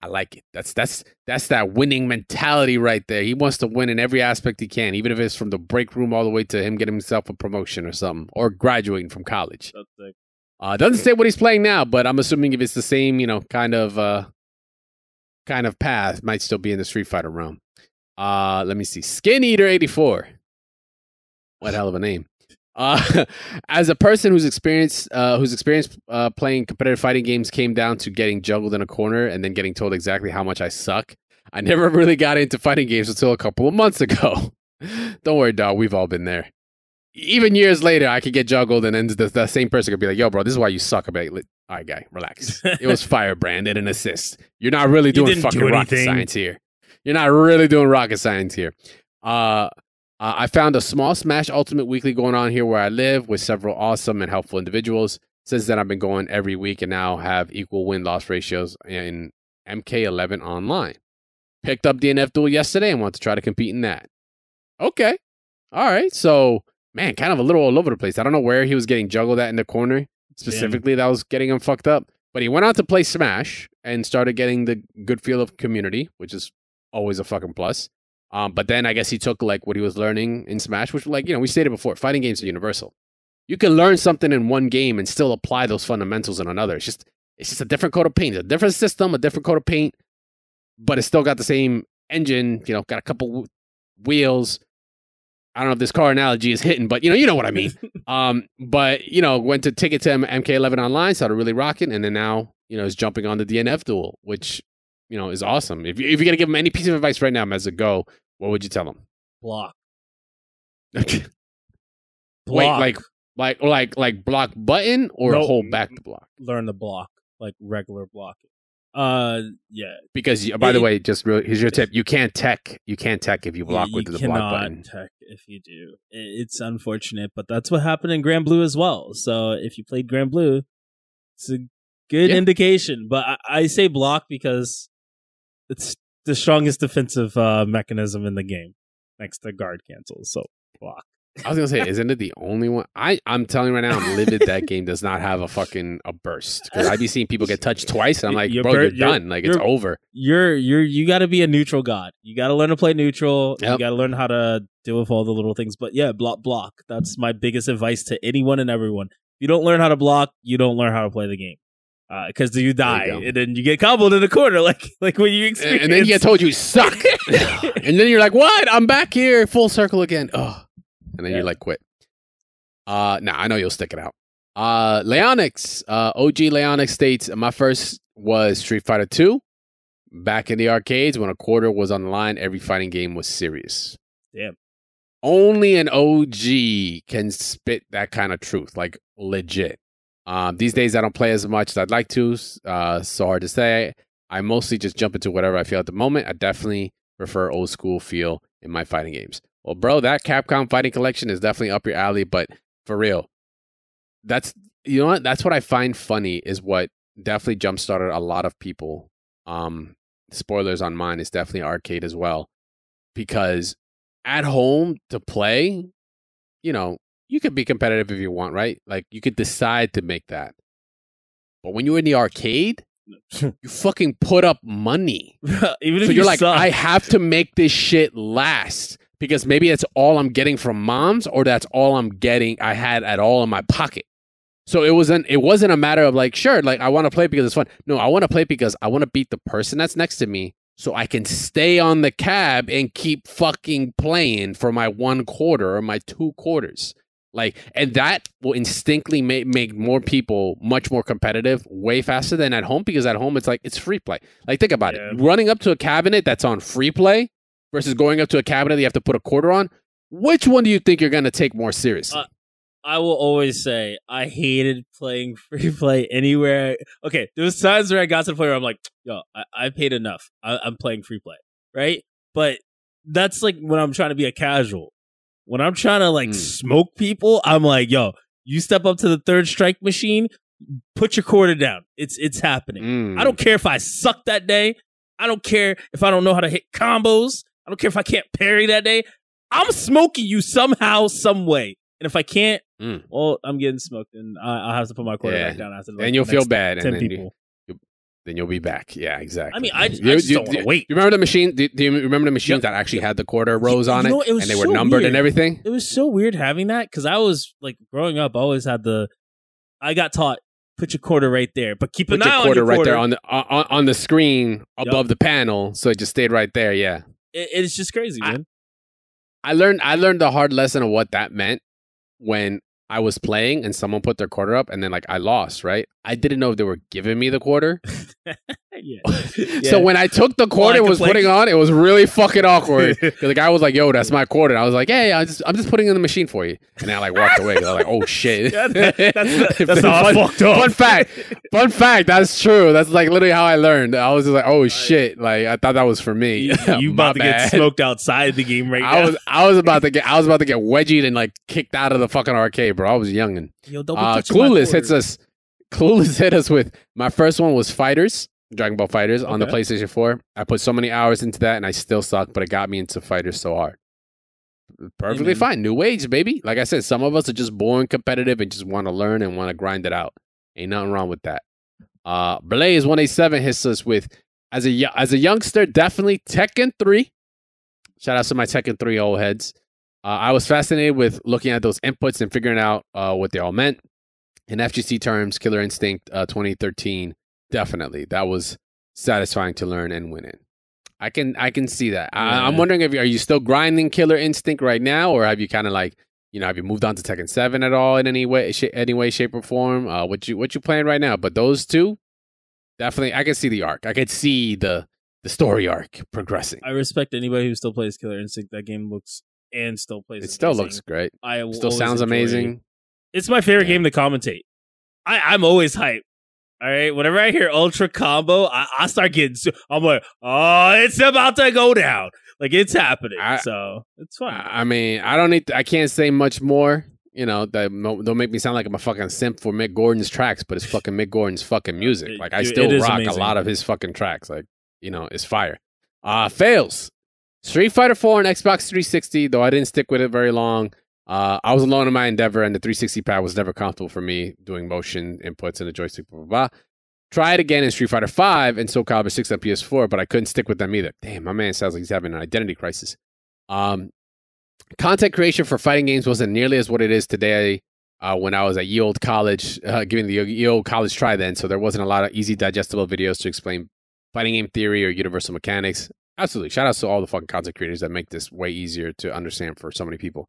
I like it. That's that's that's that winning mentality right there. He wants to win in every aspect he can, even if it's from the break room all the way to him getting himself a promotion or something, or graduating from college. Uh, doesn't say what he's playing now, but I'm assuming if it's the same, you know, kind of uh, kind of path, might still be in the Street Fighter realm. Uh, let me see, Skin Eater 84. What hell of a name. Uh, [laughs] as a person whose experience, uh, whose experience uh, playing competitive fighting games came down to getting juggled in a corner and then getting told exactly how much I suck, I never [laughs] really got into fighting games until a couple of months ago. [laughs] Don't worry, dog. We've all been there even years later, I could get juggled, and then the, the same person could be like, "Yo, bro, this is why you suck." I'd be like, "All right, guy, relax. It was Firebrand and an assist. You're not really doing fucking do rocket science here. You're not really doing rocket science here." Uh, uh, I found a small Smash Ultimate Weekly going on here where I live with several awesome and helpful individuals. Since then, I've been going every week and now have equal win loss ratios in MK11 online. Picked up DNF Duel yesterday and want to try to compete in that. Okay. All right. So, man, kind of a little all over the place. I don't know where he was getting juggled at in the corner specifically that was getting him fucked up. But he went out to play Smash and started getting the good feel of community, which is always a fucking plus. Um, but then I guess he took like what he was learning in Smash, which like, you know, we stated before, fighting games are universal. You can learn something in one game and still apply those fundamentals in another. It's just it's just a different coat of paint, a different system, a different coat of paint, but it's still got the same engine, you know, got a couple w- wheels. I don't know if this car analogy is hitting, but you know, you know what I mean. [laughs] um, but you know, went to ticket to MK11 online, started really rocking, and then now you know is jumping on the DNF duel, which you know is awesome. If you, if you're gonna give him any piece of advice right now as a go, what would you tell him? Block. Wait, like like like like block button or No. hold back the block? learn the block, like regular blocking. Uh, yeah. Because you- by the way, just real, here's your tip: you can't tech, you can't tech if you block you with the block button. tech if you do. It's unfortunate, but that's what happened in Granblue as well. So if you played Granblue, it's a good Yeah. indication. But I, I say block because it's the strongest defensive uh, mechanism in the game, next to guard cancels. So block. I was gonna say, isn't it the only one? I I'm telling you right now, I'm livid. that game does not have a fucking a burst because I be seeing people get touched twice, and I'm like, bro, bur- you're, you're- done. Like it's you're- over. You're you're you got to be a neutral god. You got to learn to play neutral. You got to learn how to deal with all the little things. But yeah, block block. That's my biggest advice to anyone and everyone. If you don't learn how to block, you don't learn how to play the game. Because you die go. and then you get cobbled in the corner, [laughs] like like when you And, experience. and then you get told you suck, [laughs] and then you're like, what? I'm back here, full circle again. Oh, and then Yeah. you like quit. Uh, nah, I know you'll stick it out. Uh, Leonix, uh, OG Leonix states my first was Street Fighter Two. Back in the arcades, when a quarter was on the line, every fighting game was serious. Damn. Only an OG can spit that kind of truth, like legit. Um, these days, I don't play as much as I'd like to. Uh, so hard to say. I mostly just jump into whatever I feel at the moment. I definitely prefer old school feel in my fighting games. Well, bro, that Capcom fighting collection is definitely up your alley, but for real, that's you know what? That's what I find funny is what definitely jump started a lot of people. Um, spoilers on mine is definitely arcade as well, because at home to play, you know, you could be competitive if you want, right? Like you could decide to make that. But when you're in the arcade, [laughs] you fucking put up money. [laughs] Even if So you you're like, suck, I have to make this shit last because maybe it's all I'm getting from moms or that's all I'm getting I had at all in my pocket. So it wasn't it wasn't a matter of like, sure, like I want to play because it's fun. No, I want to play because I want to beat the person that's next to me so I can stay on the cab and keep fucking playing for my one quarter or my two quarters. Like, and that will instinctively make, make more people much more competitive way faster than at home because at home it's like it's free play. Like, think about Yeah. it. Running up to a cabinet that's on free play versus going up to a cabinet that you have to put a quarter on. Which one do you think you're going to take more seriously? Uh, I will always say I hated playing [laughs] free play anywhere. Okay, there was times where I got to the point where I'm like, yo, I, I paid enough. I, I'm playing free play, right? But that's like when I'm trying to be a casual. When I'm trying to like Mm. smoke people, I'm like, yo, you step up to the third strike machine, put your quarter down. It's it's happening. Mm. I don't care if I suck that day. I don't care if I don't know how to hit combos. I don't care if I can't parry that day. I'm smoking you somehow, some way. And if I can't, Mm. well, I'm getting smoked, and I, I'll have to put my quarter Yeah. down after. Like, and you'll feel bad, Ten and then, you, people. Then you'll be back. Yeah, exactly. I mean, I, I just you- don't want to wait. You remember the machine? Do, do you remember the machines that actually had the quarter rows you on know, it, it and they were numbered weird. and everything? It was so weird having that because I was like growing up. I always had the. I got taught put your quarter right there, but keep Put an eye your on quarter your right quarter. there on the on, on the screen above the panel, so it just stayed right there. Yeah, It- it's just crazy, I- man. I learned I learned the hard lesson of what that meant when I was playing and someone put their quarter up, and then like I lost. Right, I didn't know if they were giving me the quarter. [laughs] [laughs] yeah. So when I took the quarter and was putting on, it was really fucking awkward. Because the guy was like, "Yo, that's my quarter." And I was like, "Hey, I just, I'm just putting in the machine for you." And I like walked away. I was like, "Oh [laughs] shit." Yeah, that- that's- that's [laughs] how fun, I fucked up. Fun fact. Fun fact. That's true. That's like literally how I learned. I was just like, "Oh shit!" Like I thought that was for me. you, you about to get smoked outside the game right I now. was I was about to get I was about to get wedgied and like kicked out of the fucking arcade, bro. I was young and Yo, uh, Clueless hits us. Clueless hit us with my first one was Fighters, Dragon Ball Fighters on the Okay. PlayStation 4. I put so many hours into that and I still suck, but it got me into Fighters so hard. Perfectly man. fine. New age, baby. Like I said, some of us are just born competitive and just want to learn and want to grind it out. Ain't nothing wrong with that. Uh Blaze 187 hits us with as a as a youngster, definitely Tekken 3. Shout out to my Tekken 3 old heads. Uh, I was fascinated with looking at those inputs and figuring out uh, what they all meant. In FGC terms, Killer Instinct uh, 2013, definitely that was satisfying to learn and win in. I can I can see that. I, I'm wondering if you, are you still grinding Killer Instinct right now, or have you kind of like you know have you moved on to Tekken 7 at all in any way, sh- any way, shape, or form? Uh, what you what you playing right now? But those two, definitely, I can see the arc. I could see the the story arc progressing. I respect anybody who still plays Killer Instinct. That game looks and still plays. It still amazing. looks great. I Still sounds enjoy it. amazing. It's my favorite Yeah. game to commentate. I, I'm always hyped. All right. Whenever I hear Ultra Combo, I, I start getting. I'm like, oh, it's about to go down. Like it's happening. I- so it's fun. I I mean, I don't need. I can't say much more. you know, that don't make me sound like I'm a fucking simp for Mick Gordon's tracks, but it's fucking Mick Gordon's fucking music. Like I still rock amazing. a lot of his fucking tracks. Like you know, it's fire. Uh fails. Street Fighter 4 on Xbox 360, though I didn't stick with it very long. Uh, I was alone in my endeavor, and the 360 pad was never comfortable for me doing motion inputs and the joystick. Blah blah. blah. Try it again in Street Fighter 5 and Soul Calibur 6 on PS4, but I couldn't stick with them either. Damn, my man sounds like he's having an identity crisis. Um, content creation for fighting games wasn't nearly as what it is today. Uh, when I was at ye old college, uh, giving the ye old college try then, so there wasn't a lot of easy digestible videos to explain fighting game theory or universal mechanics. Absolutely, shout outs to all the fucking content creators that make this way easier to understand for so many people.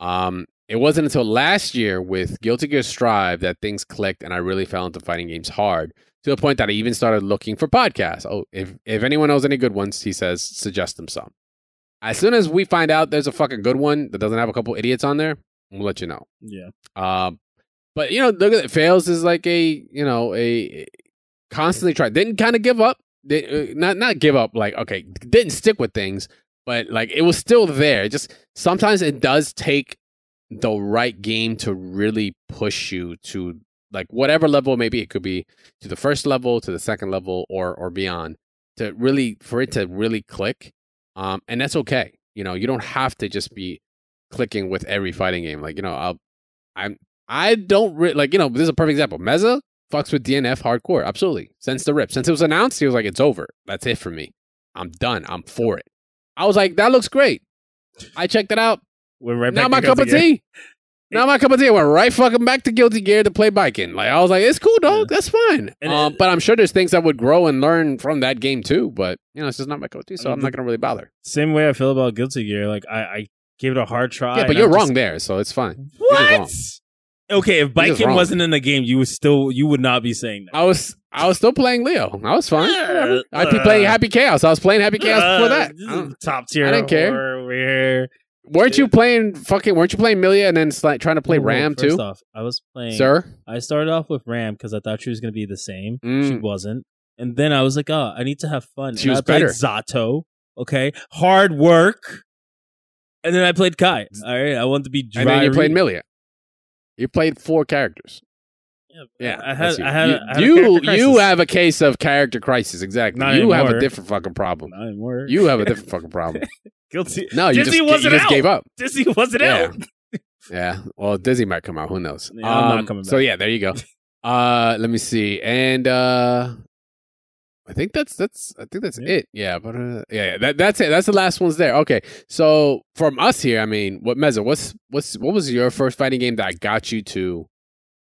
Um, it wasn't until last year with Guilty Gear Strive that things clicked, and I really fell into fighting games hard to the point that I even started looking for podcasts. Oh, if if anyone knows any good ones, he says suggest them some. As soon as we find out there's a fucking good one that doesn't have a couple idiots on there, we'll let you know. Yeah. Um, but you know, look at it. Fails is like a you know a constantly try. Didn't kind of give up. Did, uh, not not give up. Like okay, didn't stick with things, but like it was still there. It just sometimes it does take the right game to really push you to like whatever level maybe it could be to the first level to the second level or or beyond to really for it to really click um and that's okay. You know you don't have to just be clicking with every fighting game. Like you know i'll i'm i don't re- like you know this is a perfect example. Meza fucks with dnf hardcore absolutely. Since the rip since it was announced he was like it's over. That's it for me. I'm done. I'm for it i was like that looks great i checked it out We're right back my to cup of tea. Not my cup of tea. I went right fucking back to Guilty Gear to play Baiken. Like I was like, it's cool, dog. That's fine. Um, it- but I'm sure there's things I would grow and learn from that game too. But you know, it's just not my cup of tea, so Uh, I'm not gonna really bother. Same way I feel about Guilty Gear. Like I, I gave it a hard try. yeah, but you're I'm wrong just- there, so it's fine. What? Okay, if wrong. wasn't in the game, you would still you would not be saying that. I was I was still playing Leo. I was fine. Uh, I'd be playing Happy Chaos. I was playing Happy Chaos before Uh, that. I is top tier. I didn't care. here. Weren't you playing fucking? Weren't you playing Milia and then trying to play Whoa, Ram too, Off, I was playing. sir? I started off with Ram because I thought she was going to be the same. She Mm. wasn't. And then I was like, oh, I need to have fun. She and was I played better. Zato. Okay. Hard work. And then I played Ky. All right. I wanted to be dry. And then you played. Milia. You played four characters. Yeah, I had, you. I had, you. I had you, you have a case of character crisis. Exactly. Not you have a different fucking problem. Not anymore. You have a different [laughs] fucking problem. guilty. No, you Dizzy just, wasn't just out. gave up. Dizzy wasn't Yeah. out. [laughs] Yeah. Well, Dizzy might come out. Who knows? Um, Yeah, I'm not coming back. So yeah, there you go. [laughs] Uh, let me see. And uh, I think that's that's I think that's Yeah. it. Yeah, but uh, yeah, yeah, that, that's it. That's the last one's there. Okay. So from us here, I mean, what Meza? What's what's what was your first fighting game that got you to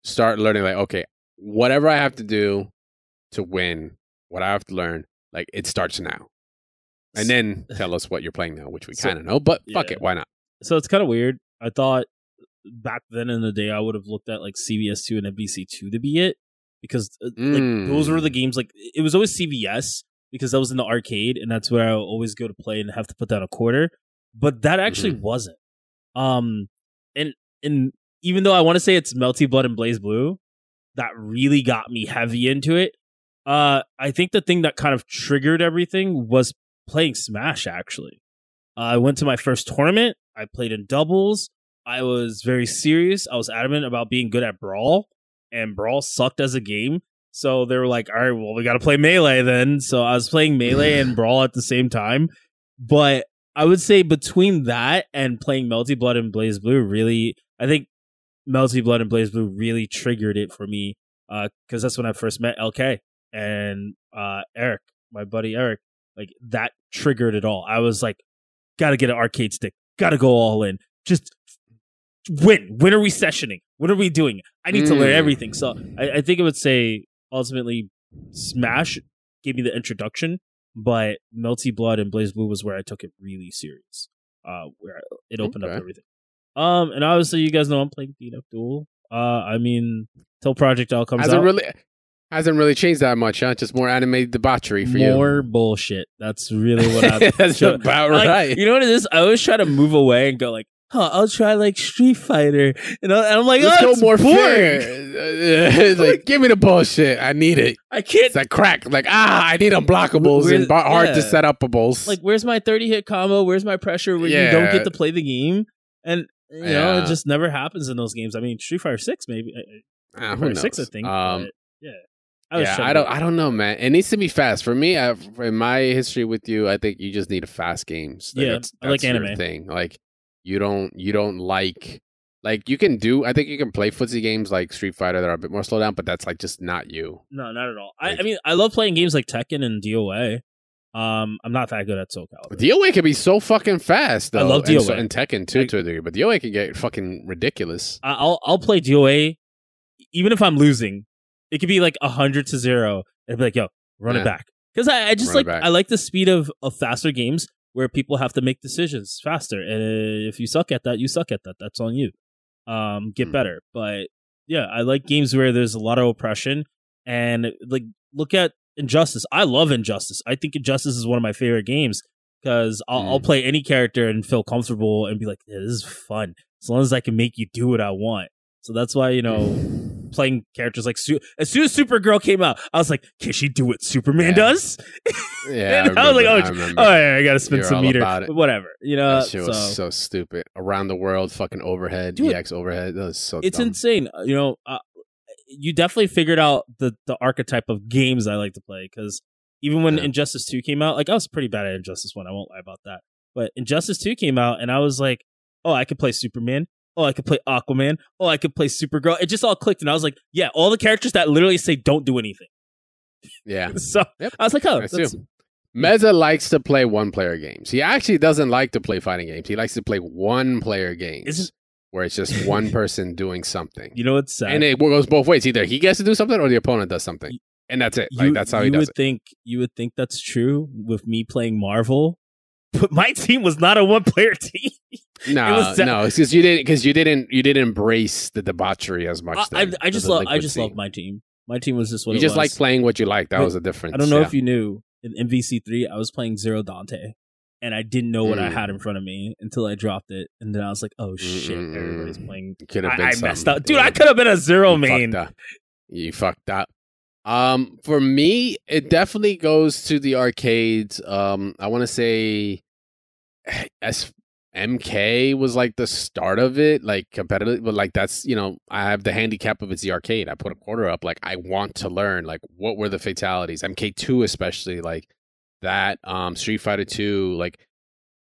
start learning? Like, okay, whatever I have to do to win, what I have to learn, like it starts now. And then [laughs] tell us what you're playing now, which we So- kind of know, but fuck yeah. it, why not? So it's kind of weird. I thought back then in the day, I would have looked at like CVS two and MVC two to be it because uh, like Mm. those were the games. Like it was always CVS because that was in the arcade and that's where I always go to play and have to put down a quarter. But that actually Mm-hmm. wasn't. Um, and and even though I want to say it's Melty Blood and BlazBlue, that really got me heavy into it. Uh, I think the thing that kind of triggered everything was playing Smash. Actually, uh, I went to my first tournament. I played in doubles. I was very serious. I was adamant about being good at Brawl, and Brawl sucked as a game. So they were like, "All right, well, we got to play Melee then." So I was playing Melee and [laughs] Brawl at the same time. But I would say between that and playing Melty Blood and BlazBlue, really, I think Melty Blood and BlazBlue really triggered it for me because that's when I first met LK and uh, Eric, my buddy Eric. Like that triggered it all. I was like, got to get an arcade stick, got to go all in, just win. When are we sessioning? What are we doing? I need to learn Mm. everything. So I, I think it would say ultimately Smash gave me the introduction, but Melty Blood and BlazBlue was where I took it really serious. Uh, where it opened Okay. up everything. Um, and obviously you guys know I'm playing Beat Up Duel. Uh, I mean, till Project L comes Hasn't out, really hasn't really changed that much, huh? Just more animated debauchery for you. more bullshit. That's really what [laughs] I'm. That's about like, right. You know what it is? I always try to move away and go like, "Huh, I'll try like Street Fighter," and, I- and I'm like, Let's "Oh, go more boring. fair. [laughs] it's like, give me the bullshit. I need it. I can't It's like crack. Like ah, I need unblockables Where- and bar- hard to yeah. set upables. like where's my 30 hit combo where's my pressure when you don't get to play the game and You know, it just never happens in those games. I mean, Street Fighter Six, maybe uh, Ah, Street Fighter Six, I think. Um, yeah, I yeah, I don't. I don't know, man. It needs to be fast. For me, I, in my history with you, I think you just need a fast games. Like, Yeah, that's, I like anime. thing. Like you don't. You don't like. Like you can do. I think you can play footsie games like Street Fighter that are a bit more slow down, but that's like just not you. No, not at all. I, Like- I mean, I love playing games like Tekken and DOA. Um, I'm not that good at Soul Calibur. DOA can be so fucking fast. Though. I love and, so- DOA. and Tekken too I- to a degree, but DOA can get fucking ridiculous. I- I'll I'll play DOA even if I'm losing. It could be like hundred to zero, and I'd be like, "Yo, run Yeah. it back," because I, I just Run like. I like the speed of of faster games where people have to make decisions faster, and if you suck at that, you suck at that. That's on you. Um, get Hmm. better, but yeah, I like games where there's a lot of oppression and like look at Injustice. I love Injustice. I think Injustice is one of my favorite games because I'll, Hmm. I'll play any character and feel comfortable and be like, yeah, "This is fun." As long as I can make you do what I want. So that's why you know playing characters like Su- as soon as Supergirl came out, I was like, "Can she do what Superman Yeah. does?" [laughs] Yeah, [laughs] And I was like, "Oh, I. Oh, yeah, I gotta spend You're some meter, about it. but whatever." You know, that shit so was so stupid. Around the world, fucking overhead, Dude, EX overhead. That was so. it's dumb. insane. Uh, You know, uh, you definitely figured out the the archetype of games I like to play because even when Yeah. Injustice Two came out, like I was pretty bad at Injustice One. I won't lie about that. But Injustice Two came out, and I was like, "Oh, I could play Superman. Oh, I could play Aquaman. Oh, I could play Supergirl." It just all clicked, and I was like, "Yeah, all the characters that literally say don't do anything." Yeah. [laughs] So Yep. I was like, "Oh, that's, Meza likes to play one player games. He actually doesn't like to play fighting games. He likes to play one player games where it's just [laughs] one person doing something. you know what's sad." and it goes both ways. Either he gets to do something or the opponent does something. And that's it. you, Like that's how he you does would it. think you would think that's true with me playing Marvel, but my [laughs] team was not a one player team. No, that- no, it's because you didn't because you didn't you didn't embrace the debauchery as much. I, I, then, I just love I just love my team. My team was just what You just like playing what you like. That But was a difference. I don't know yeah. if you knew in MVC three I was playing Zero Dante, and I didn't know what I Mm. had in front of me until I dropped it, and then I was like, oh shit, Mm-mm-mm. everybody's playing. could have I, been I messed up, dude. Yeah. I could have been a zero You main. fucked. You fucked up. Um, for me, it definitely goes to the arcades. Um, I want to say, [sighs] as MK was like the start of it, like competitive, but like that's you know I have the handicap of it's the arcade. I put a quarter up, like I want to learn, like what were the fatalities? MK two especially, like that. Um, Street Fighter two, like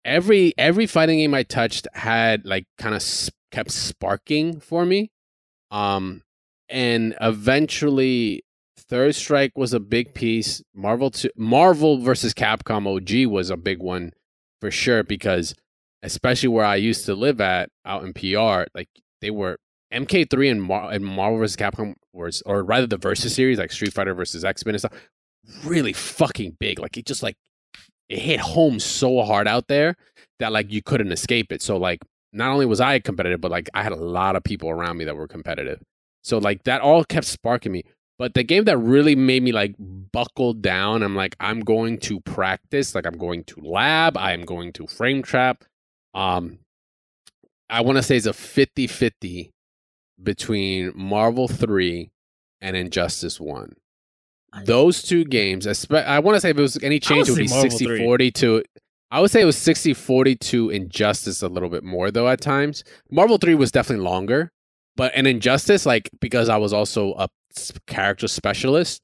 every every fighting game I touched had like kind of sp- kept sparking for me. Um, and eventually Third Strike was a big piece. Marvel to Marvel versus Capcom OG was a big one for sure because especially where I used to live at out in PR, like they were MK3 and, Mar- and Marvel versus Capcom was or rather the Versus series like Street Fighter versus X-Men and stuff really fucking big. Like it just like it hit home so hard out there that like you couldn't escape it. So like not only was I competitive, but like I had a lot of people around me that were competitive. So like that all kept sparking me. But the game that really made me like buckle down, I'm like, I'm going to practice, like I'm going to lab, I am going to frame trap. Um I want to say it's a 50-50 between Marvel 3 and Injustice 1. Those two games, I want to say if it was any change, it would be say Marvel 60 3. 40 to. I would say it was 60 40 to Injustice a little bit more, though, at times. Marvel 3 was definitely longer, but an Injustice, like, because I was also a character specialist,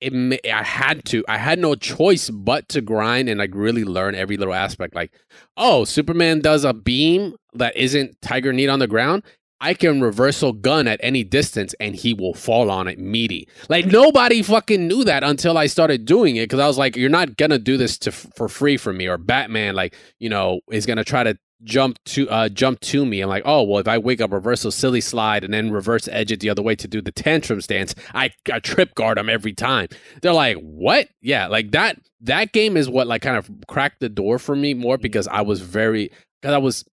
it I had to, I had no choice but to grind and like really learn every little aspect. Like, oh, Superman does a beam that isn't Tiger Kneed on the ground. I can reversal gun at any distance and he will fall on it meaty. Like nobody fucking knew that until I started doing it because I was like, you're not gonna do this to for free for me. Or Batman, like you know, is gonna try to jump to uh jump to me. I'm like, oh well, if I wake up reversal silly slide and then reverse edge it the other way to do the tantrum stance, I, I trip guard him every time. They're like, what? Yeah, like that. That game is what like kind of cracked the door for me more because I was very because I was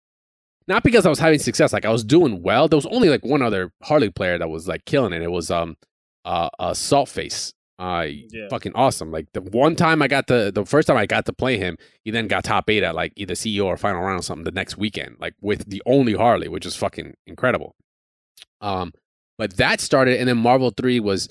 not because I was having success. Like I was doing well. There was only like one other Harley player that was like killing it. It was um uh, uh Salt Face. Uh, Yeah. fucking awesome. Like the one time I got to, the first time I got to play him, he then got top eight at like either CEO or final round or something the next weekend, like with the only Harley, which is fucking incredible. Um, but that started, and then Marvel Three was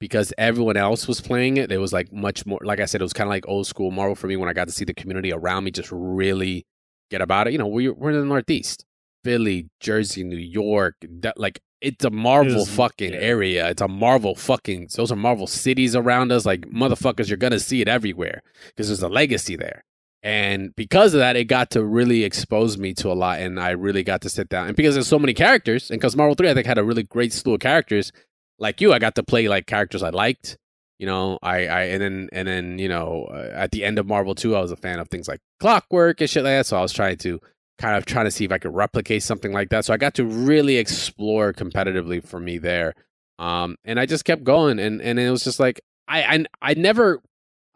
because everyone else was playing it. It was like much more, like I said, it was kind of like old school Marvel for me when I got to see the community around me just really get about it. You know, we're we're in the Northeast, Philly, Jersey, New York. That, like it's a Marvel was- fucking yeah. area. It's a Marvel fucking. Those are Marvel cities around us. Like motherfuckers, you're gonna see it everywhere because there's a legacy there. And because of that, it got to really expose me to a lot, and I really got to sit down. And because there's so many characters, and because Marvel Three, I think had a really great slew of characters. Like you, I got to play like characters I liked. You know, I, I, and then, and then, you know, uh, at the end of Marvel Two, I was a fan of things like Clockwork and shit like that. So I was trying to kind of trying to see if I could replicate something like that. So I got to really explore competitively for me there. Um, and I just kept going, and and it was just like I, I, I never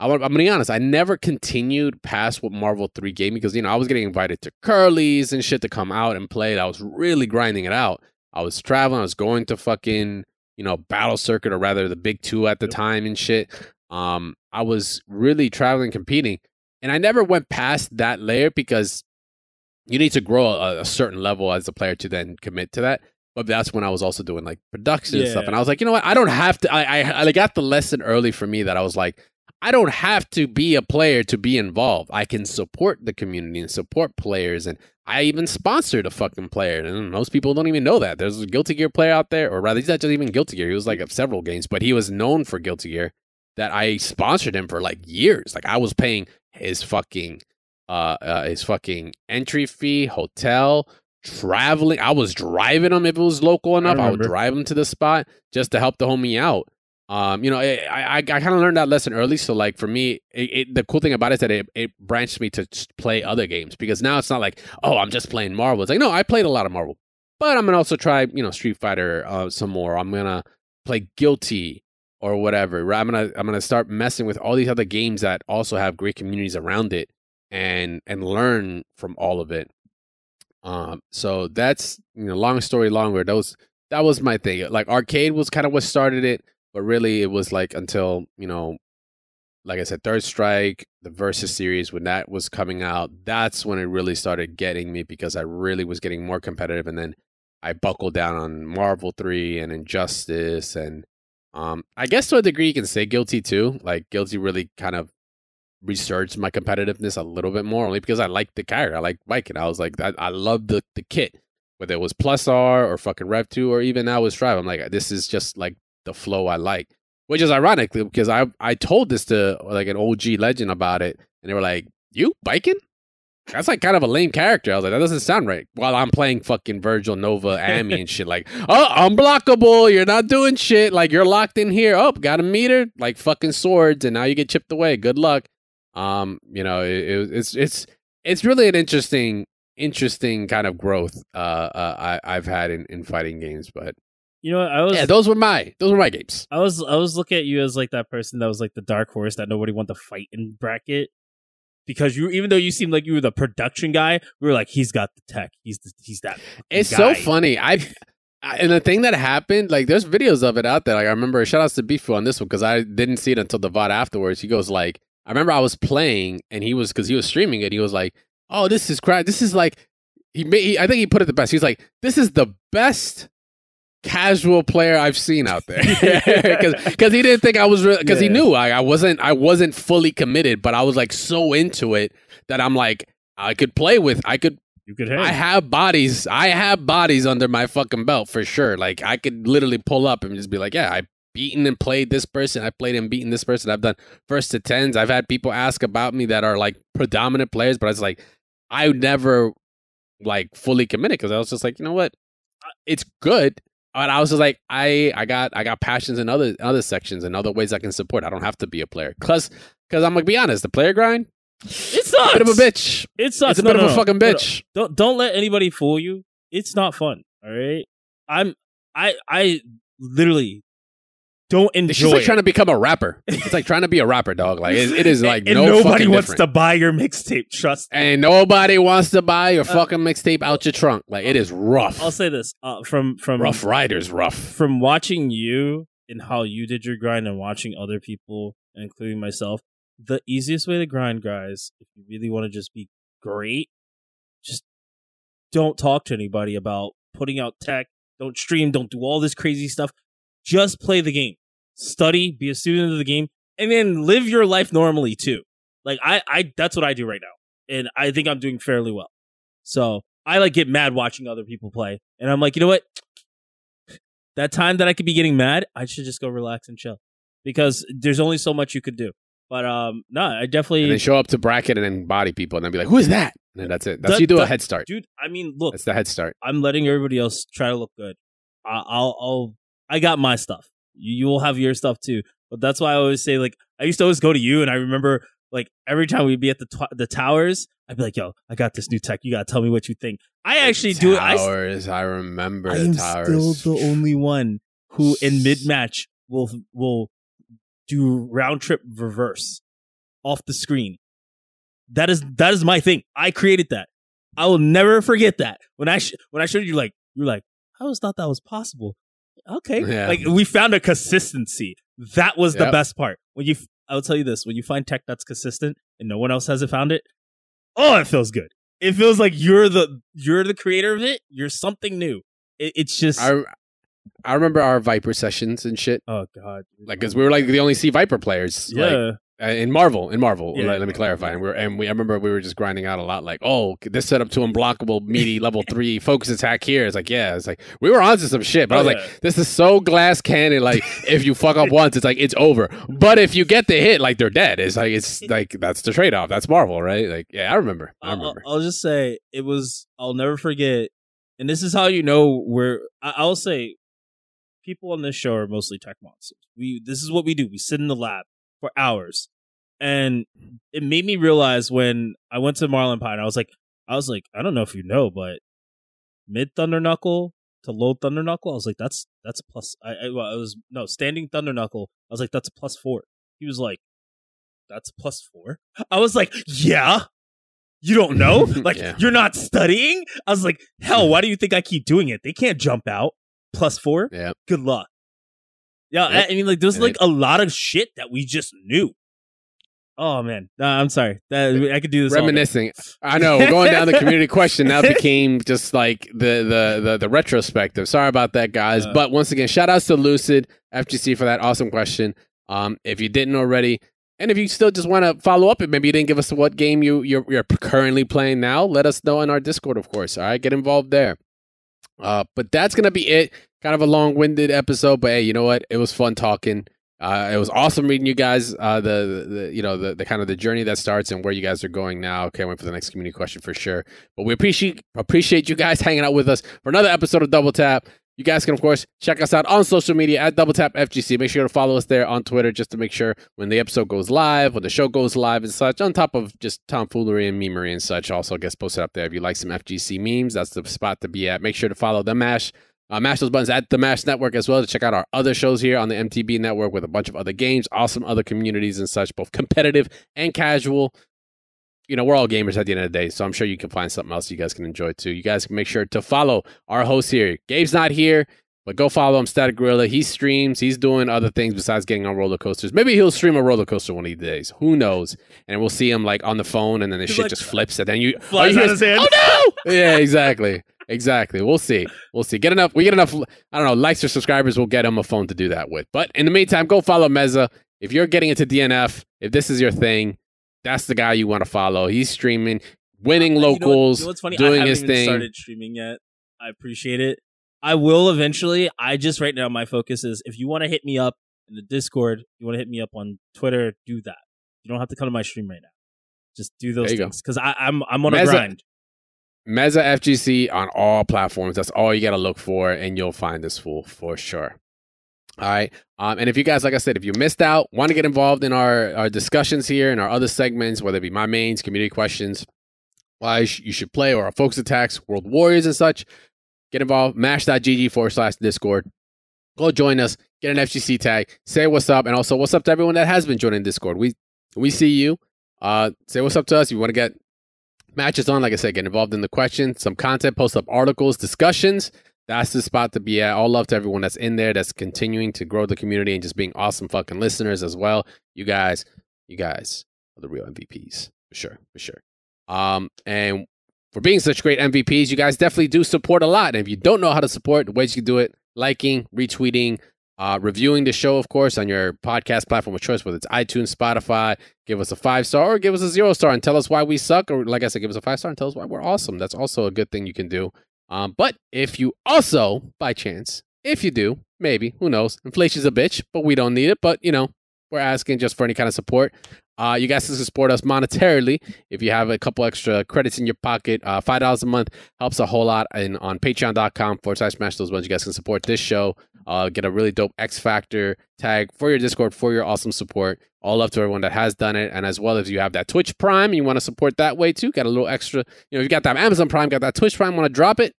I, am gonna be honest. I never continued past what Marvel Three gave me because you know I was getting invited to Curly's and shit to come out and play. it. I was really grinding it out. I was traveling. I was going to fucking you know Battle Circuit or rather the Big Two at the Yep. time and shit. Um, I was really traveling, competing, and I never went past that layer because you need to grow a, a certain level as a player to then commit to that. But that's when I was also doing like production and stuff, and I was like, you know what? I don't have to. I, I I got the lesson early for me that I was like, I don't have to be a player to be involved. I can support the community and support players, and I even sponsored a fucking player. And most people don't even know that. There's a Guilty Gear player out there, or rather, he's not just even Guilty Gear. He was like of several games, but he was known for Guilty Gear. That I sponsored him for like years. Like I was paying his fucking uh, uh his fucking entry fee, hotel, traveling. I was driving him if it was local enough. I, would drive him to the spot just to help the homie out. Um, you know, I I, I kind of learned that lesson early. So like for me, it, it, the cool thing about it is that it, it branched me to play other games because now it's not like oh I'm just playing Marvel. It's like no, I played a lot of Marvel, but I'm gonna also try you know Street Fighter uh, some more. I'm gonna play Guilty or whatever. right? I'm gonna I'm gonna start messing with all these other games that also have great communities around it and and learn from all of it. Um, so that's you know, long story longer. That was that was my thing. Like arcade was kind of what started it, but really it was like until you know, like I said, Third Strike, the Versus series when that was coming out. That's when it really started getting me because I really was getting more competitive, and then I buckled down on Marvel Three and Injustice, and um, I guess to a degree you can say Guilty too. Like Guilty really kind of resurged my competitiveness a little bit more, only because I like the character. I like Baiken. I was like, I, I love the the kit, whether it was Plus R or fucking Rev Two or even now with Strive. I'm like, this is just like the flow I like. Which is ironic uh, because I I told this to like an OG legend about it, and they were like, "You Baiken? That's like kind of a lame character." I was like, "That doesn't sound right." While I'm playing fucking Vergil Nova, Amy, and shit, like, [laughs] "Oh, unblockable! You're not doing shit. Like you're locked in here. Oh, got a meter, like fucking swords, and now you get chipped away. Good luck." Um, you know, it, it, it's it's it's really an interesting interesting kind of growth uh, uh I, I've had in, in fighting games, but You know. I was yeah, those were my those were my games. I was I was looking at you as like that person that was like the dark horse that nobody wanted to fight in bracket because you even though you seemed like you were the production guy, we were like he's got the tech, he's the, he's that. It's guy. so funny. I and the thing that happened, like there's videos of it out there. Like I remember, shout outs to Beefy on this one because I didn't see it until the VOD afterwards. He goes like, I remember I was playing and he was because he was streaming it. He was like, "Oh, this is crap. This is like." He, made, he I think he put it the best. He's like, "This is the best." casual player I've seen out there [laughs] [laughs] because he didn't think I was because he Yeah. knew I, I wasn't I wasn't fully committed but I was like so into it that I'm like I could play with I could You could hang. I have bodies. I have bodies under my fucking belt for sure. Like I could literally pull up and just be like, yeah, I beaten and played this person. I played and beaten this person. I've done first to tens. I've had people ask about me that are like predominant players, but I was like, I never like fully committed because I was just like, you know what, it's good. But I was just like, I I got I got passions in other other sections and other ways I can support. I don't have to be a player because because I'm gonna be honest, the player grind, it sucks. bit of a bitch. It sucks. It's a No, bit no, of a no. fucking bitch. Don't don't let anybody fool you. It's not fun. All right. I'm I I literally don't enjoy. It's just like it. trying to become a rapper. It's like trying to be a rapper, dog. Like it, it is [laughs] like and no nobody fucking wants different. to buy your mixtape. Trust. me. and nobody wants to buy your Uh, fucking mixtape out your trunk. Like it is rough. I'll say this uh, from from rough Riders, rough. from watching you and how you did your grind and watching other people, including myself. The easiest way to grind, guys, if you really want to just be great, just don't talk to anybody about putting out tech. Don't stream. Don't do all this crazy stuff. Just play the game. Study. Be a student of the game, and then live your life normally too. Like I, I that's what I do right now, and I think I'm doing fairly well. So I like get mad watching other people play, and I'm like, you know what? That time that I could be getting mad, I should just go relax and chill because there's only so much you could do. But um, no, I definitely And then show up to bracket and then body people and then be like, who is that? And then that's it. That's That- you do a head start. dude. I mean, look, That's the head start. I'm letting everybody else try to look good. I- I'll, I'll, I got my stuff. You, you will have your stuff too. But that's why I always say, like, I used to always go to you, and I remember, like, every time we'd be at the tw- the towers, I'd be like, "Yo, I got this new tech. You gotta tell me what you think." I actually do it. I, Towers. I remember I the am towers. still the only one who, in mid match, will will do round trip reverse off the screen. That is that is my thing. I created that. I will never forget that. When I sh- when I showed you, like you're like, I always thought that was possible. Okay, Yeah. like we found a consistency. That was the best part. When you, I'll tell you this: when you find tech that's consistent and no one else hasn't found it, oh, it feels good. It feels like you're the you're the creator of it. You're something new. It, it's just I, I remember our Viper sessions and shit. oh god, Like, because we were like the only C Viper players. Yeah. uh, Uh, in Marvel, in Marvel. Yeah. Let, let me clarify. And we were, and we, I remember we were just grinding out a lot. Like, oh, this setup to unblockable meaty [laughs] level three focus attack here. It's like, yeah, it's like we were onto some shit. But I Oh, was yeah. like, this is so glass cannon. Like, [laughs] if you fuck up once, it's like it's over. But if you get the hit, like they're dead. It's like it's like that's the trade off. That's Marvel, right? Like, yeah, I remember. I I'll, remember. I'll just say it was. I'll never forget. And this is how you know where I, I'll say people on this show are mostly tech monsters. We this is what we do. We sit in the lab for hours, and it made me realize when I went to Marlinpie. I was like, I was like, I don't know if you know, but mid Thunder Knuckle to low Thunder Knuckle, I was like, that's that's plus. I, I, well, I was no standing Thunder Knuckle. I was like, that's plus four. He was like, that's plus four. I was like, yeah. You don't know? [laughs] Like, Yeah. you're not studying? I was like, hell, why do you think I keep doing it? They can't jump out. Plus four? Yeah. Good luck. Yeah, Yep. I, mean, like, there's like a lot of shit that we just knew. Oh, man. Nah, I'm sorry. That, I could do this. Reminiscing. I know. We're [laughs] going down the community question now became just like the the the, the retrospective. Sorry about that, guys. Uh. but once again, shout outs to Lucid FGC for that awesome question. Um, if you didn't already, and if you still just want to follow up, and maybe you didn't give us what game you you're, you're currently playing now, let us know in our Discord, of course. All right, get involved there. Uh, but that's gonna be it. Kind of a long-winded episode, but hey, you know what? It was fun talking. Uh, it was awesome reading you guys. Uh, the, the you know the, the kind of the journey that starts and where you guys are going now. Can't wait for the next community question for sure. But we appreciate appreciate you guys hanging out with us for another episode of Double Tap. You guys can of course check us out on social media at Double Tap FGC. Make sure to follow us there on Twitter just to make sure when the episode goes live, when the show goes live and such. On top of just tomfoolery and memery and such, also gets posted up there. If you like some FGC memes, that's the spot to be at. Make sure to follow the Mash uh, mash those buttons at the Mash Network as well to check out our other shows here on the MTB Network with a bunch of other games, awesome other communities and such, both competitive and casual. You know, we're all gamers at the end of the day, so I'm sure you can find something else you guys can enjoy too. You guys can make sure to follow our host here. Gabe's not here, but go follow him, Static Gorilla. He streams, he's doing other things besides getting on roller coasters. Maybe he'll stream a roller coaster one of these days. Who knows? And we'll see him like on the phone, and then the He's shit like- just flips, and then you Flies all you out his hand. Oh no! [laughs] yeah, exactly. Exactly. We'll see. We'll see. Get enough. We get enough. I don't know. Likes or subscribers. We'll get him a phone to do that with. But in the meantime, go follow Meza. If you're getting into DNF, if this is your thing, that's the guy you want to follow. He's streaming, winning Uh, You know what- locals, you know what's funny? I doing haven't his thing. started streaming yet. I appreciate it. I will eventually. I just right now my focus is if you want to hit me up in the Discord, you want to hit me up on Twitter, do that. You don't have to come to my stream right now. Just do those There you go. things because I'm I'm on a Meza- grind. Meza FGC on all platforms. That's all you got to look for, and you'll find this fool for sure. All right. Um, and if you guys, like I said, if you missed out, want to get involved in our, our discussions here and our other segments, whether it be my mains, community questions, why you should play, or our focus attacks, world warriors, and such, get involved. Mash.gg forward slash Discord. Go join us, get an FGC tag, say what's up, and also what's up to everyone that has been joining Discord. We we see you. Uh, say what's up to us. If you want to get matches on, like I said, get involved in the question, some content, post up articles, discussions. That's the spot to be at. All love to everyone that's in there, that's continuing to grow the community and just being awesome fucking listeners as well. You guys, you guys are the real MVPs for sure, for sure. Um, and for being such great MVPs, you guys definitely do support a lot. And if you don't know how to support, the ways you can do it, liking, retweeting, uh, reviewing the show, of course, on your podcast platform of choice, whether it's iTunes, Spotify. Give us a five star or give us a zero star and tell us why we suck. Or, like I said, give us a five star and tell us why we're awesome. That's also a good thing you can do. Um, but if you also, by chance, if you do, maybe, who knows? Inflation's a bitch, but we don't need it. But, you know, we're asking just for any kind of support. Uh, you guys can support us monetarily if you have a couple extra credits in your pocket. Uh, Five dollars a month helps a whole lot. And on Patreon.com forward slash Smash Those Buttons, you guys can support this show. Uh, get a really dope X Factor tag for your Discord for your awesome support. All love to everyone that has done it, and as well as you have that Twitch Prime, you want to support that way too. Got a little extra. You know, you got that Amazon Prime, got that Twitch Prime. Want to drop it?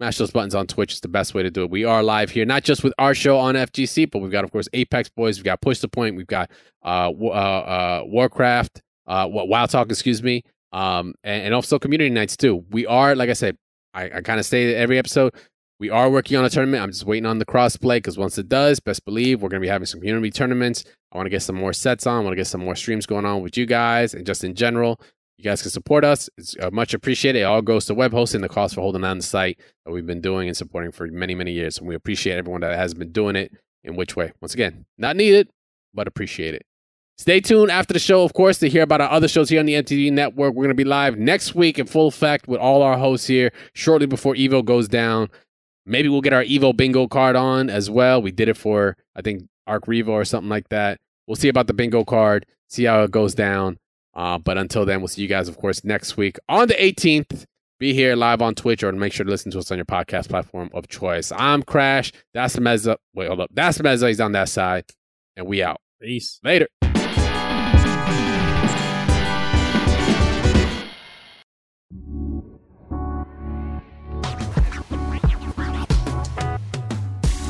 Mash those buttons on Twitch is the best way to do it. We are live here, not just with our show on FGC, but we've got, of course, Apex Boys. We've got Push the Point. We've got uh, uh, uh, Warcraft, uh, Wild Talk, excuse me, um, and, and, also community nights too. We are, like I said, I, I kind of say every episode, we are working on a tournament. I'm just waiting on the crossplay because once it does, best believe we're going to be having some community tournaments. I want to get some more sets on. I want to get some more streams going on with you guys and just in general. You guys can support us. It's uh, much appreciated. It all goes to web hosting, the cost for holding on the site that we've been doing and supporting for many, many years. And we appreciate everyone that has been doing it in which way. Once again, not needed, but appreciate it. Stay tuned after the show, of course, to hear about our other shows here on the MTB network. We're going to be live next week in full effect with all our hosts here shortly before Evo goes down. Maybe we'll get our Evo bingo card on as well. We did it for, I think, Arc Revo or something like that. We'll see about the bingo card, see how it goes down. Uh, but until then, we'll see you guys, of course, next week on the 18th. Be here live on Twitch or make sure to listen to us on your podcast platform of choice. I'm Crash. That's the Meza. Wait, hold up. That's the Meza. He's on that side. And we out. Peace. Later.